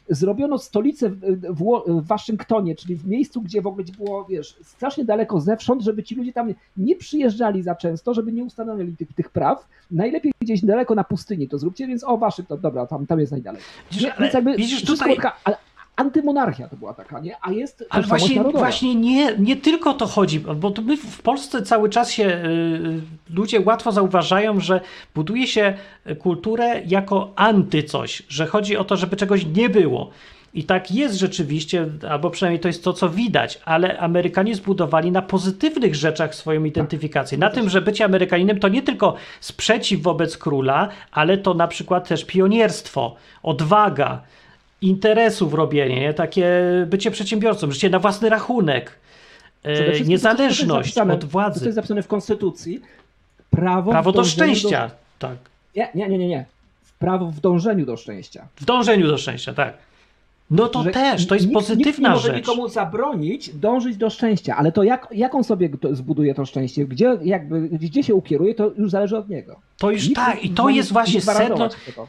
Zrobiono stolicę w, w, w Waszyngtonie, czyli w miejscu, gdzie w ogóle było, wiesz, strasznie daleko zewsząd, żeby ci ludzie tam nie przyjeżdżali za często, żeby nie ustanawiali tych, tych praw. Najlepiej gdzieś daleko na pustyni to zróbcie, więc o, Waszyngton, dobra, tam, tam jest najdalej. Widzisz, Nie, ale więc jakby widzisz tutaj, taka, a- antymonarchia to była taka, nie? A jest Ale właśnie, narodowa. właśnie nie, nie tylko to chodzi, bo my w Polsce cały czas się y, ludzie łatwo zauważają, że buduje się kulturę jako anty coś, że chodzi o to, żeby czegoś nie było. I tak jest rzeczywiście, albo przynajmniej to jest to, co widać, ale Amerykanie zbudowali na pozytywnych rzeczach swoją identyfikację. Na tym, że bycie Amerykaninem to nie tylko sprzeciw wobec króla, ale to na przykład też pionierstwo, odwaga, interesów robienie, nie? takie bycie przedsiębiorcą, życie na własny rachunek, e, to, niezależność od To, co władzy, jest zapisane w Konstytucji, prawo, prawo do szczęścia, tak, Nie, nie, nie, nie, nie. Prawo w dążeniu do szczęścia. w dążeniu do szczęścia, tak. No to Że też, to jest nikt, pozytywna nikt nie może rzecz. nikomu zabronić dążyć do szczęścia, ale to jak, jak on sobie to zbuduje to szczęście, gdzie, jakby, gdzie się ukieruje, to już zależy od niego. To już Nikt tak, i to może jest właśnie sedno, tego.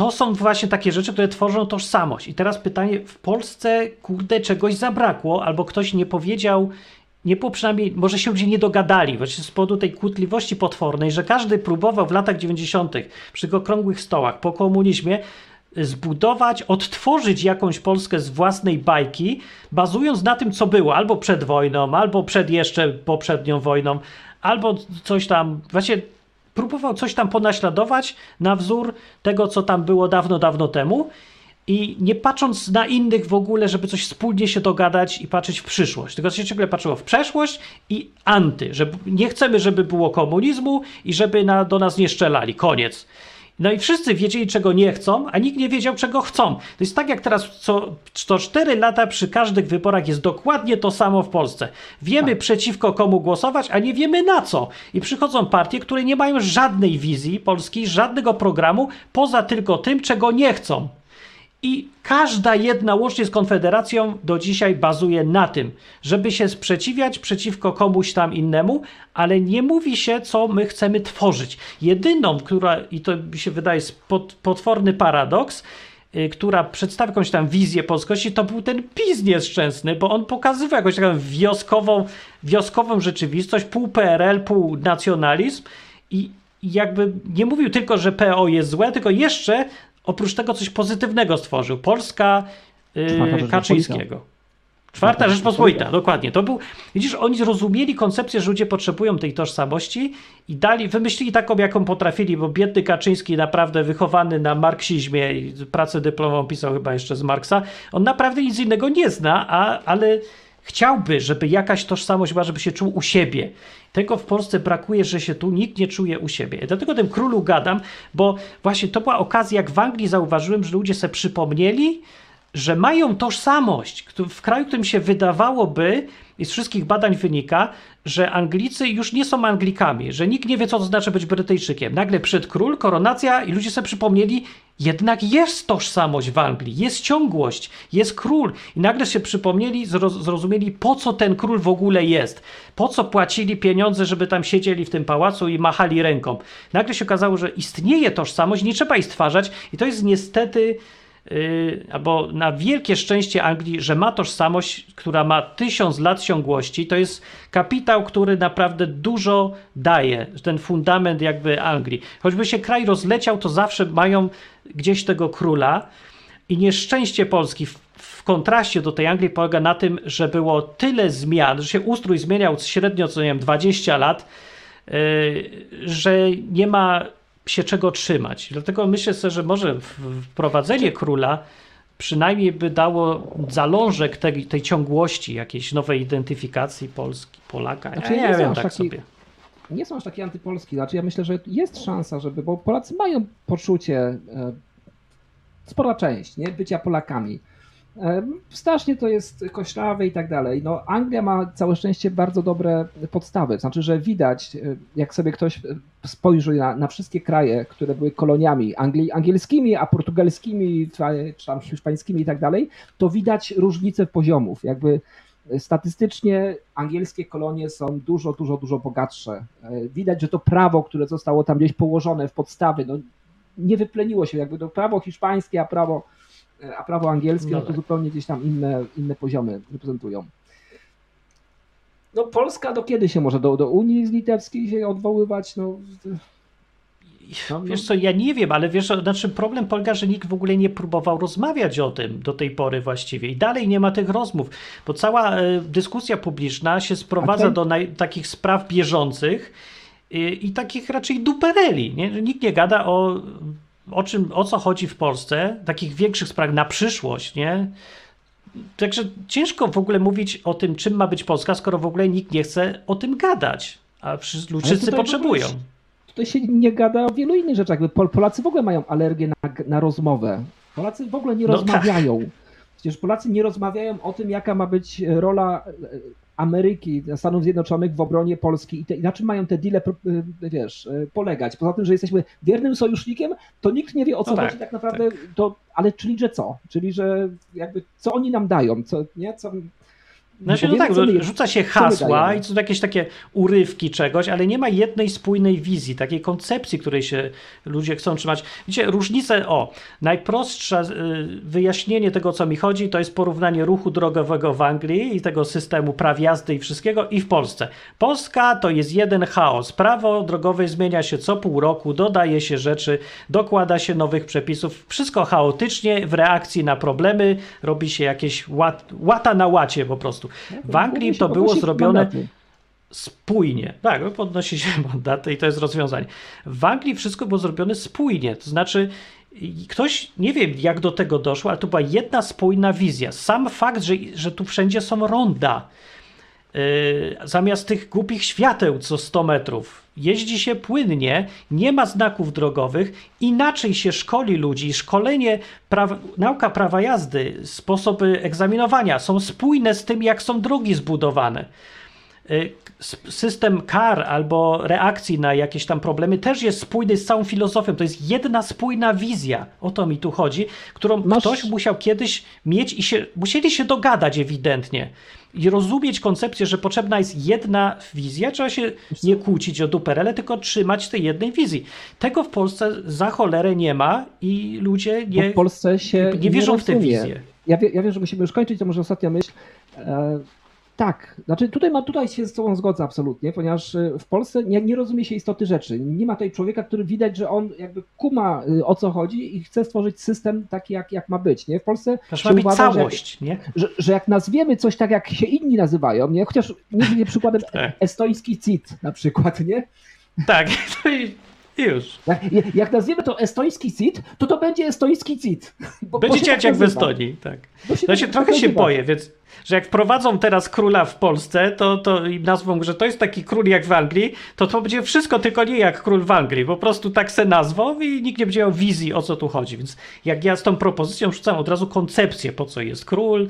To są właśnie takie rzeczy, które tworzą tożsamość. I teraz pytanie, w Polsce, kurde, czegoś zabrakło, albo ktoś nie powiedział, nie było przynajmniej, może się ludzie nie dogadali, właśnie z powodu tej kłótliwości potwornej, że każdy próbował w latach 90. przy okrągłych stołach po komunizmie zbudować, odtworzyć jakąś Polskę z własnej bajki, bazując na tym, co było, albo przed wojną, albo przed jeszcze poprzednią wojną, albo coś tam, właśnie próbował coś tam ponaśladować na wzór tego, co tam było dawno, dawno temu. I nie patrząc na innych w ogóle, żeby coś wspólnie się dogadać i patrzeć w przyszłość, tylko się ciągle patrzyło w przeszłość i anty, że nie chcemy, żeby było komunizmu i żeby na, do nas nie strzelali, koniec. No i wszyscy wiedzieli, czego nie chcą, a nikt nie wiedział, czego chcą. To jest tak, jak teraz co, co 4 lata przy każdych wyborach jest dokładnie to samo w Polsce. Wiemy przeciwko komu głosować, a nie wiemy na co. I przychodzą partie, które nie mają żadnej wizji Polski, żadnego programu, poza tylko tym, czego nie chcą. I każda jedna, łącznie z Konfederacją, do dzisiaj bazuje na tym, żeby się sprzeciwiać przeciwko komuś tam innemu, ale nie mówi się, co my chcemy tworzyć. Jedyną, która, i to mi się wydaje pot, potworny paradoks, y, która przedstawia jakąś tam wizję polskości, to był ten PiS nieszczęsny, bo on pokazywał jakąś taką wioskową, wioskową rzeczywistość, pół PRL, pół nacjonalizm i jakby nie mówił tylko, że PO jest złe, tylko jeszcze oprócz tego coś pozytywnego stworzył. Polska yy. Kaczyńskiego. Czwarta Rzeczpospolita, dokładnie. To był, widzisz, oni zrozumieli koncepcję, że ludzie potrzebują tej tożsamości i dali, wymyślili taką, jaką potrafili, bo biedny Kaczyński, naprawdę wychowany na marksizmie i pracę dyplomową pisał chyba jeszcze z Marksa, on naprawdę nic innego nie zna, a, ale chciałby, żeby jakaś tożsamość była, żeby się czuł u siebie. Tego w Polsce brakuje, że się tu nikt nie czuje u siebie. I dlatego tym królu gadam, bo właśnie to była okazja, jak w Anglii zauważyłem, że ludzie sobie przypomnieli, że mają tożsamość w kraju, którym się wydawałoby, i z wszystkich badań wynika, że Anglicy już nie są Anglikami, że nikt nie wie, co to znaczy być Brytyjczykiem. Nagle przed król, koronacja i ludzie sobie przypomnieli, jednak jest tożsamość w Anglii, jest ciągłość, jest król. I nagle się przypomnieli, zrozumieli, po co ten król w ogóle jest. Po co płacili pieniądze, żeby tam siedzieli w tym pałacu i machali ręką. Nagle się okazało, że istnieje tożsamość, nie trzeba jej stwarzać i to jest niestety albo na wielkie szczęście Anglii, że ma tożsamość, która ma tysiąc lat ciągłości. To jest kapitał, który naprawdę dużo daje, ten fundament jakby Anglii. Choćby się kraj rozleciał, to zawsze mają gdzieś tego króla. I nieszczęście Polski w, w kontraście do tej Anglii polega na tym, że było tyle zmian, że się ustrój zmieniał średnio co nie wiem 20 lat, yy, że nie ma się czego trzymać. Dlatego myślę sobie, że może wprowadzenie króla przynajmniej by dało zalążek tej, tej ciągłości, jakiejś nowej identyfikacji Polski, Polaka. Znaczy, ja nie, nie wiem, tak taki, sobie. Nie są aż taki antypolski. Znaczy, ja myślę, że jest szansa, żeby, bo Polacy mają poczucie, e, spora część, nie, bycia Polakami. Strasznie to jest koślawe i tak dalej. No, Anglia ma całe szczęście bardzo dobre podstawy. Znaczy, że widać, e, jak sobie ktoś e, spojrzy na, na wszystkie kraje, które były koloniami angli, angielskimi, a portugalskimi, czy tam hiszpańskimi i tak dalej, to widać różnice poziomów. Jakby e, statystycznie angielskie kolonie są dużo, dużo, dużo bogatsze. Widać, że to prawo, które zostało tam gdzieś położone w podstawy, no, nie wypleniło się. Jakby to prawo hiszpańskie, a prawo a prawo angielskie, no, to tak. zupełnie gdzieś tam inne, inne poziomy reprezentują. No Polska do kiedy się może? Do, do Unii Litewskiej się odwoływać? No, no, Wiesz co, ja nie wiem, ale wiesz, znaczy problem polega, że nikt w ogóle nie próbował rozmawiać o tym do tej pory właściwie i dalej nie ma tych rozmów, bo cała e, dyskusja publiczna się sprowadza ten... do takich spraw bieżących i, i takich raczej dupereli, nie? Nikt nie gada o o, czym, o co chodzi w Polsce, takich większych spraw na przyszłość, nie? Także ciężko w ogóle mówić o tym, czym ma być Polska, skoro w ogóle nikt nie chce o tym gadać, a wszyscy potrzebują. Tutaj się nie gada o wielu innych rzeczach. Polacy w ogóle mają alergię na, na rozmowę. Polacy w ogóle nie no tak. rozmawiają. Tak. Przecież Polacy nie rozmawiają o tym, jaka ma być rola Ameryki, Stanów Zjednoczonych w obronie Polski i, te, i na czym mają te deale, y, wiesz, y, polegać. Poza tym, że jesteśmy wiernym sojusznikiem, to nikt nie wie o co no tak, chodzi tak naprawdę, tak. to, ale czyli, że co? Czyli, że jakby co oni nam dają, co, nie? Co, znaczy, no tak, rzuca się hasła i są jakieś takie urywki czegoś, ale nie ma jednej spójnej wizji, takiej koncepcji, której się ludzie chcą trzymać. Widzicie, różnice, o, najprostsze y, wyjaśnienie tego, co mi chodzi, to jest porównanie ruchu drogowego w Anglii i tego systemu praw jazdy i wszystkiego i w Polsce. Polska to jest jeden chaos. Prawo drogowe zmienia się co pół roku, dodaje się rzeczy, dokłada się nowych przepisów, wszystko chaotycznie, w reakcji na problemy robi się jakieś łat, łata na łacie po prostu. W Anglii to było zrobione spójnie. Tak, podnosi się mandaty i to jest rozwiązanie. W Anglii wszystko było zrobione spójnie, to znaczy ktoś, nie wiem jak do tego doszło, ale to była jedna spójna wizja. Sam fakt, że, że tu wszędzie są ronda, yy, zamiast tych głupich świateł co 100 metrów, jeździ się płynnie, nie ma znaków drogowych, inaczej się szkoli ludzi. Szkolenie, prawa, nauka prawa jazdy, sposoby egzaminowania są spójne z tym, jak są drogi zbudowane. Y, system kar albo reakcji na jakieś tam problemy też jest spójny z całą filozofią. To jest jedna spójna wizja. O to mi tu chodzi, którą Masz... ktoś musiał kiedyś mieć i się, musieli się dogadać ewidentnie i rozumieć koncepcję, że potrzebna jest jedna wizja, trzeba się nie kłócić o duperele, tylko trzymać tej jednej wizji. Tego w Polsce za cholerę nie ma i ludzie nie, w Polsce się nie wierzą nie w tę wizję. Ja, wie, ja wiem, że musimy już kończyć, to może ostatnia myśl. Tak, znaczy tutaj, ma, tutaj się z Tobą zgodzę absolutnie, ponieważ y, w Polsce nie, nie rozumie się istoty rzeczy. Nie ma tutaj człowieka, który widać, że on jakby kuma y, o co chodzi i chce stworzyć system taki, jak, jak ma być. Nie? W Polsce Też ma być uważa, całość, że, nie? Że, że jak nazwiemy coś tak, jak się inni nazywają, nie? chociaż nie przykładem tak. estoński CIT na przykład, nie? Tak, już. Jak, jak nazwiemy to estoński CIT, to to będzie estoński CIT. Bo, będzie bo tak jak w Estonii, tak. Bo się, no się trochę się boję, więc że jak wprowadzą teraz króla w Polsce, to, to i nazwą, że to jest taki król jak w Anglii, to to będzie wszystko tylko nie jak król w Anglii. Po prostu tak se nazwą i nikt nie będzie miał wizji, o co tu chodzi. Więc jak ja z tą propozycją rzucam od razu koncepcję, po co jest król,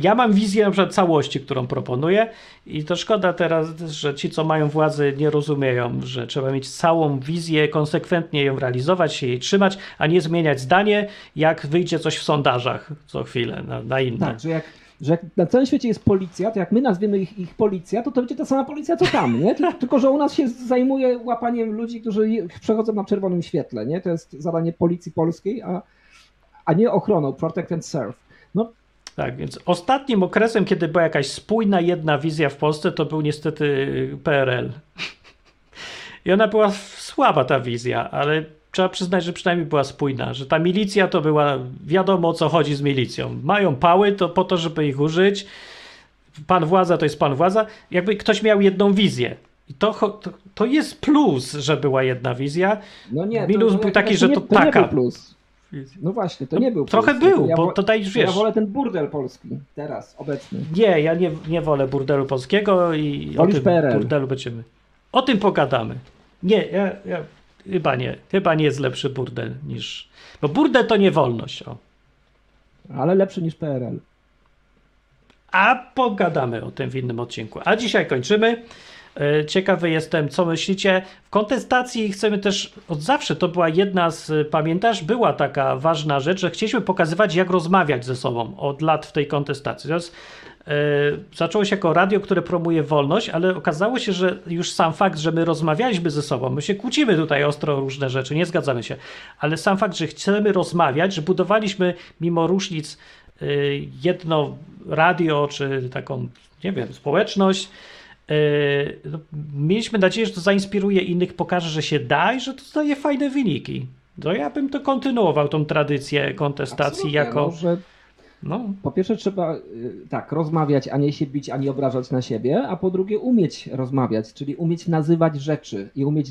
ja mam wizję na przykład całości, którą proponuję i to szkoda teraz, że ci, co mają władzę, nie rozumieją, że trzeba mieć całą wizję, konsekwentnie ją realizować, się jej trzymać, a nie zmieniać zdanie, jak wyjdzie coś w sondażach co chwilę na, na inne. Tak, że jak, że jak na całym świecie jest policja, to jak my nazwiemy ich, ich policja, to to będzie ta sama policja co tam, nie? Tylko, że u nas się zajmuje łapaniem ludzi, którzy przechodzą na czerwonym świetle, nie? To jest zadanie policji polskiej, a, a nie ochroną, protect and serve. No Tak, więc ostatnim okresem, kiedy była jakaś spójna jedna wizja w Polsce, to był niestety PRL. I ona była słaba, ta wizja, ale trzeba przyznać, że przynajmniej była spójna, że ta milicja to była, wiadomo o co chodzi z milicją. Mają pały to po to, żeby ich użyć. Pan władza to jest pan władza. Jakby ktoś miał jedną wizję. I to, to, to jest plus, że była jedna wizja. No nie, Minus to, był taki, że nie, to nie taka. był plus. No właśnie, to nie był Trochę plus. był, ja bo to daj, wiesz. Ja wolę ten burdel polski, teraz, obecny. Nie, ja nie, nie wolę burdelu polskiego i o Wolisz tym PRL. burdelu będziemy. O tym pogadamy. Nie, ja, ja chyba nie. Chyba nie jest lepszy burdel niż. Bo burdel to nie wolność. O. Ale lepszy niż PRL. A pogadamy o tym w innym odcinku. A dzisiaj kończymy. E, Ciekawy jestem, co myślicie. W kontestacji chcemy też, od zawsze to była jedna z, pamiętasz, była taka ważna rzecz, że chcieliśmy pokazywać, jak rozmawiać ze sobą od lat w tej kontestacji. Teraz e, zaczęło się jako radio, które promuje wolność, ale okazało się, że już sam fakt, że my rozmawialiśmy ze sobą, my się kłócimy tutaj ostro o różne rzeczy, nie zgadzamy się, ale sam fakt, że chcemy rozmawiać, że budowaliśmy mimo różnic y, jedno radio, czy taką, nie wiem, społeczność. Y, no, Mieliśmy nadzieję, że to zainspiruje innych, pokaże, że się da i że to daje fajne wyniki. No ja bym to kontynuował, tą tradycję kontestacji Absolutnie, jako... No, No, po pierwsze trzeba y, tak rozmawiać, a nie się bić, ani obrażać na siebie, a po drugie umieć rozmawiać, czyli umieć nazywać rzeczy i umieć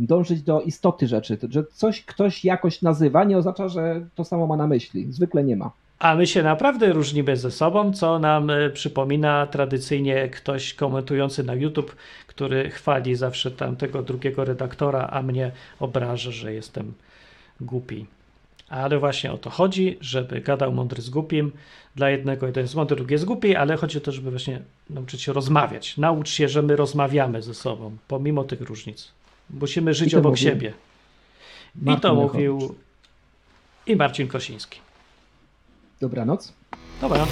dążyć do istoty rzeczy. To, Że coś ktoś jakoś nazywa, nie oznacza, że to samo ma na myśli. Zwykle nie ma. A my się naprawdę różnimy ze sobą, co nam e, przypomina tradycyjnie ktoś komentujący na YouTube, który chwali zawsze tamtego drugiego redaktora, a mnie obraża, że jestem głupi. Ale właśnie o to chodzi, żeby gadał mądry z głupim. Dla jednego jeden jest mądry, drugi jest głupi, ale chodzi o to, żeby właśnie nauczyć się rozmawiać. Naucz się, że my rozmawiamy ze sobą, pomimo tych różnic. Musimy żyć I to obok mówił siebie. I Martin to Lechowicz. mówił i Marcin Kosiński. Dobranoc. Dobra.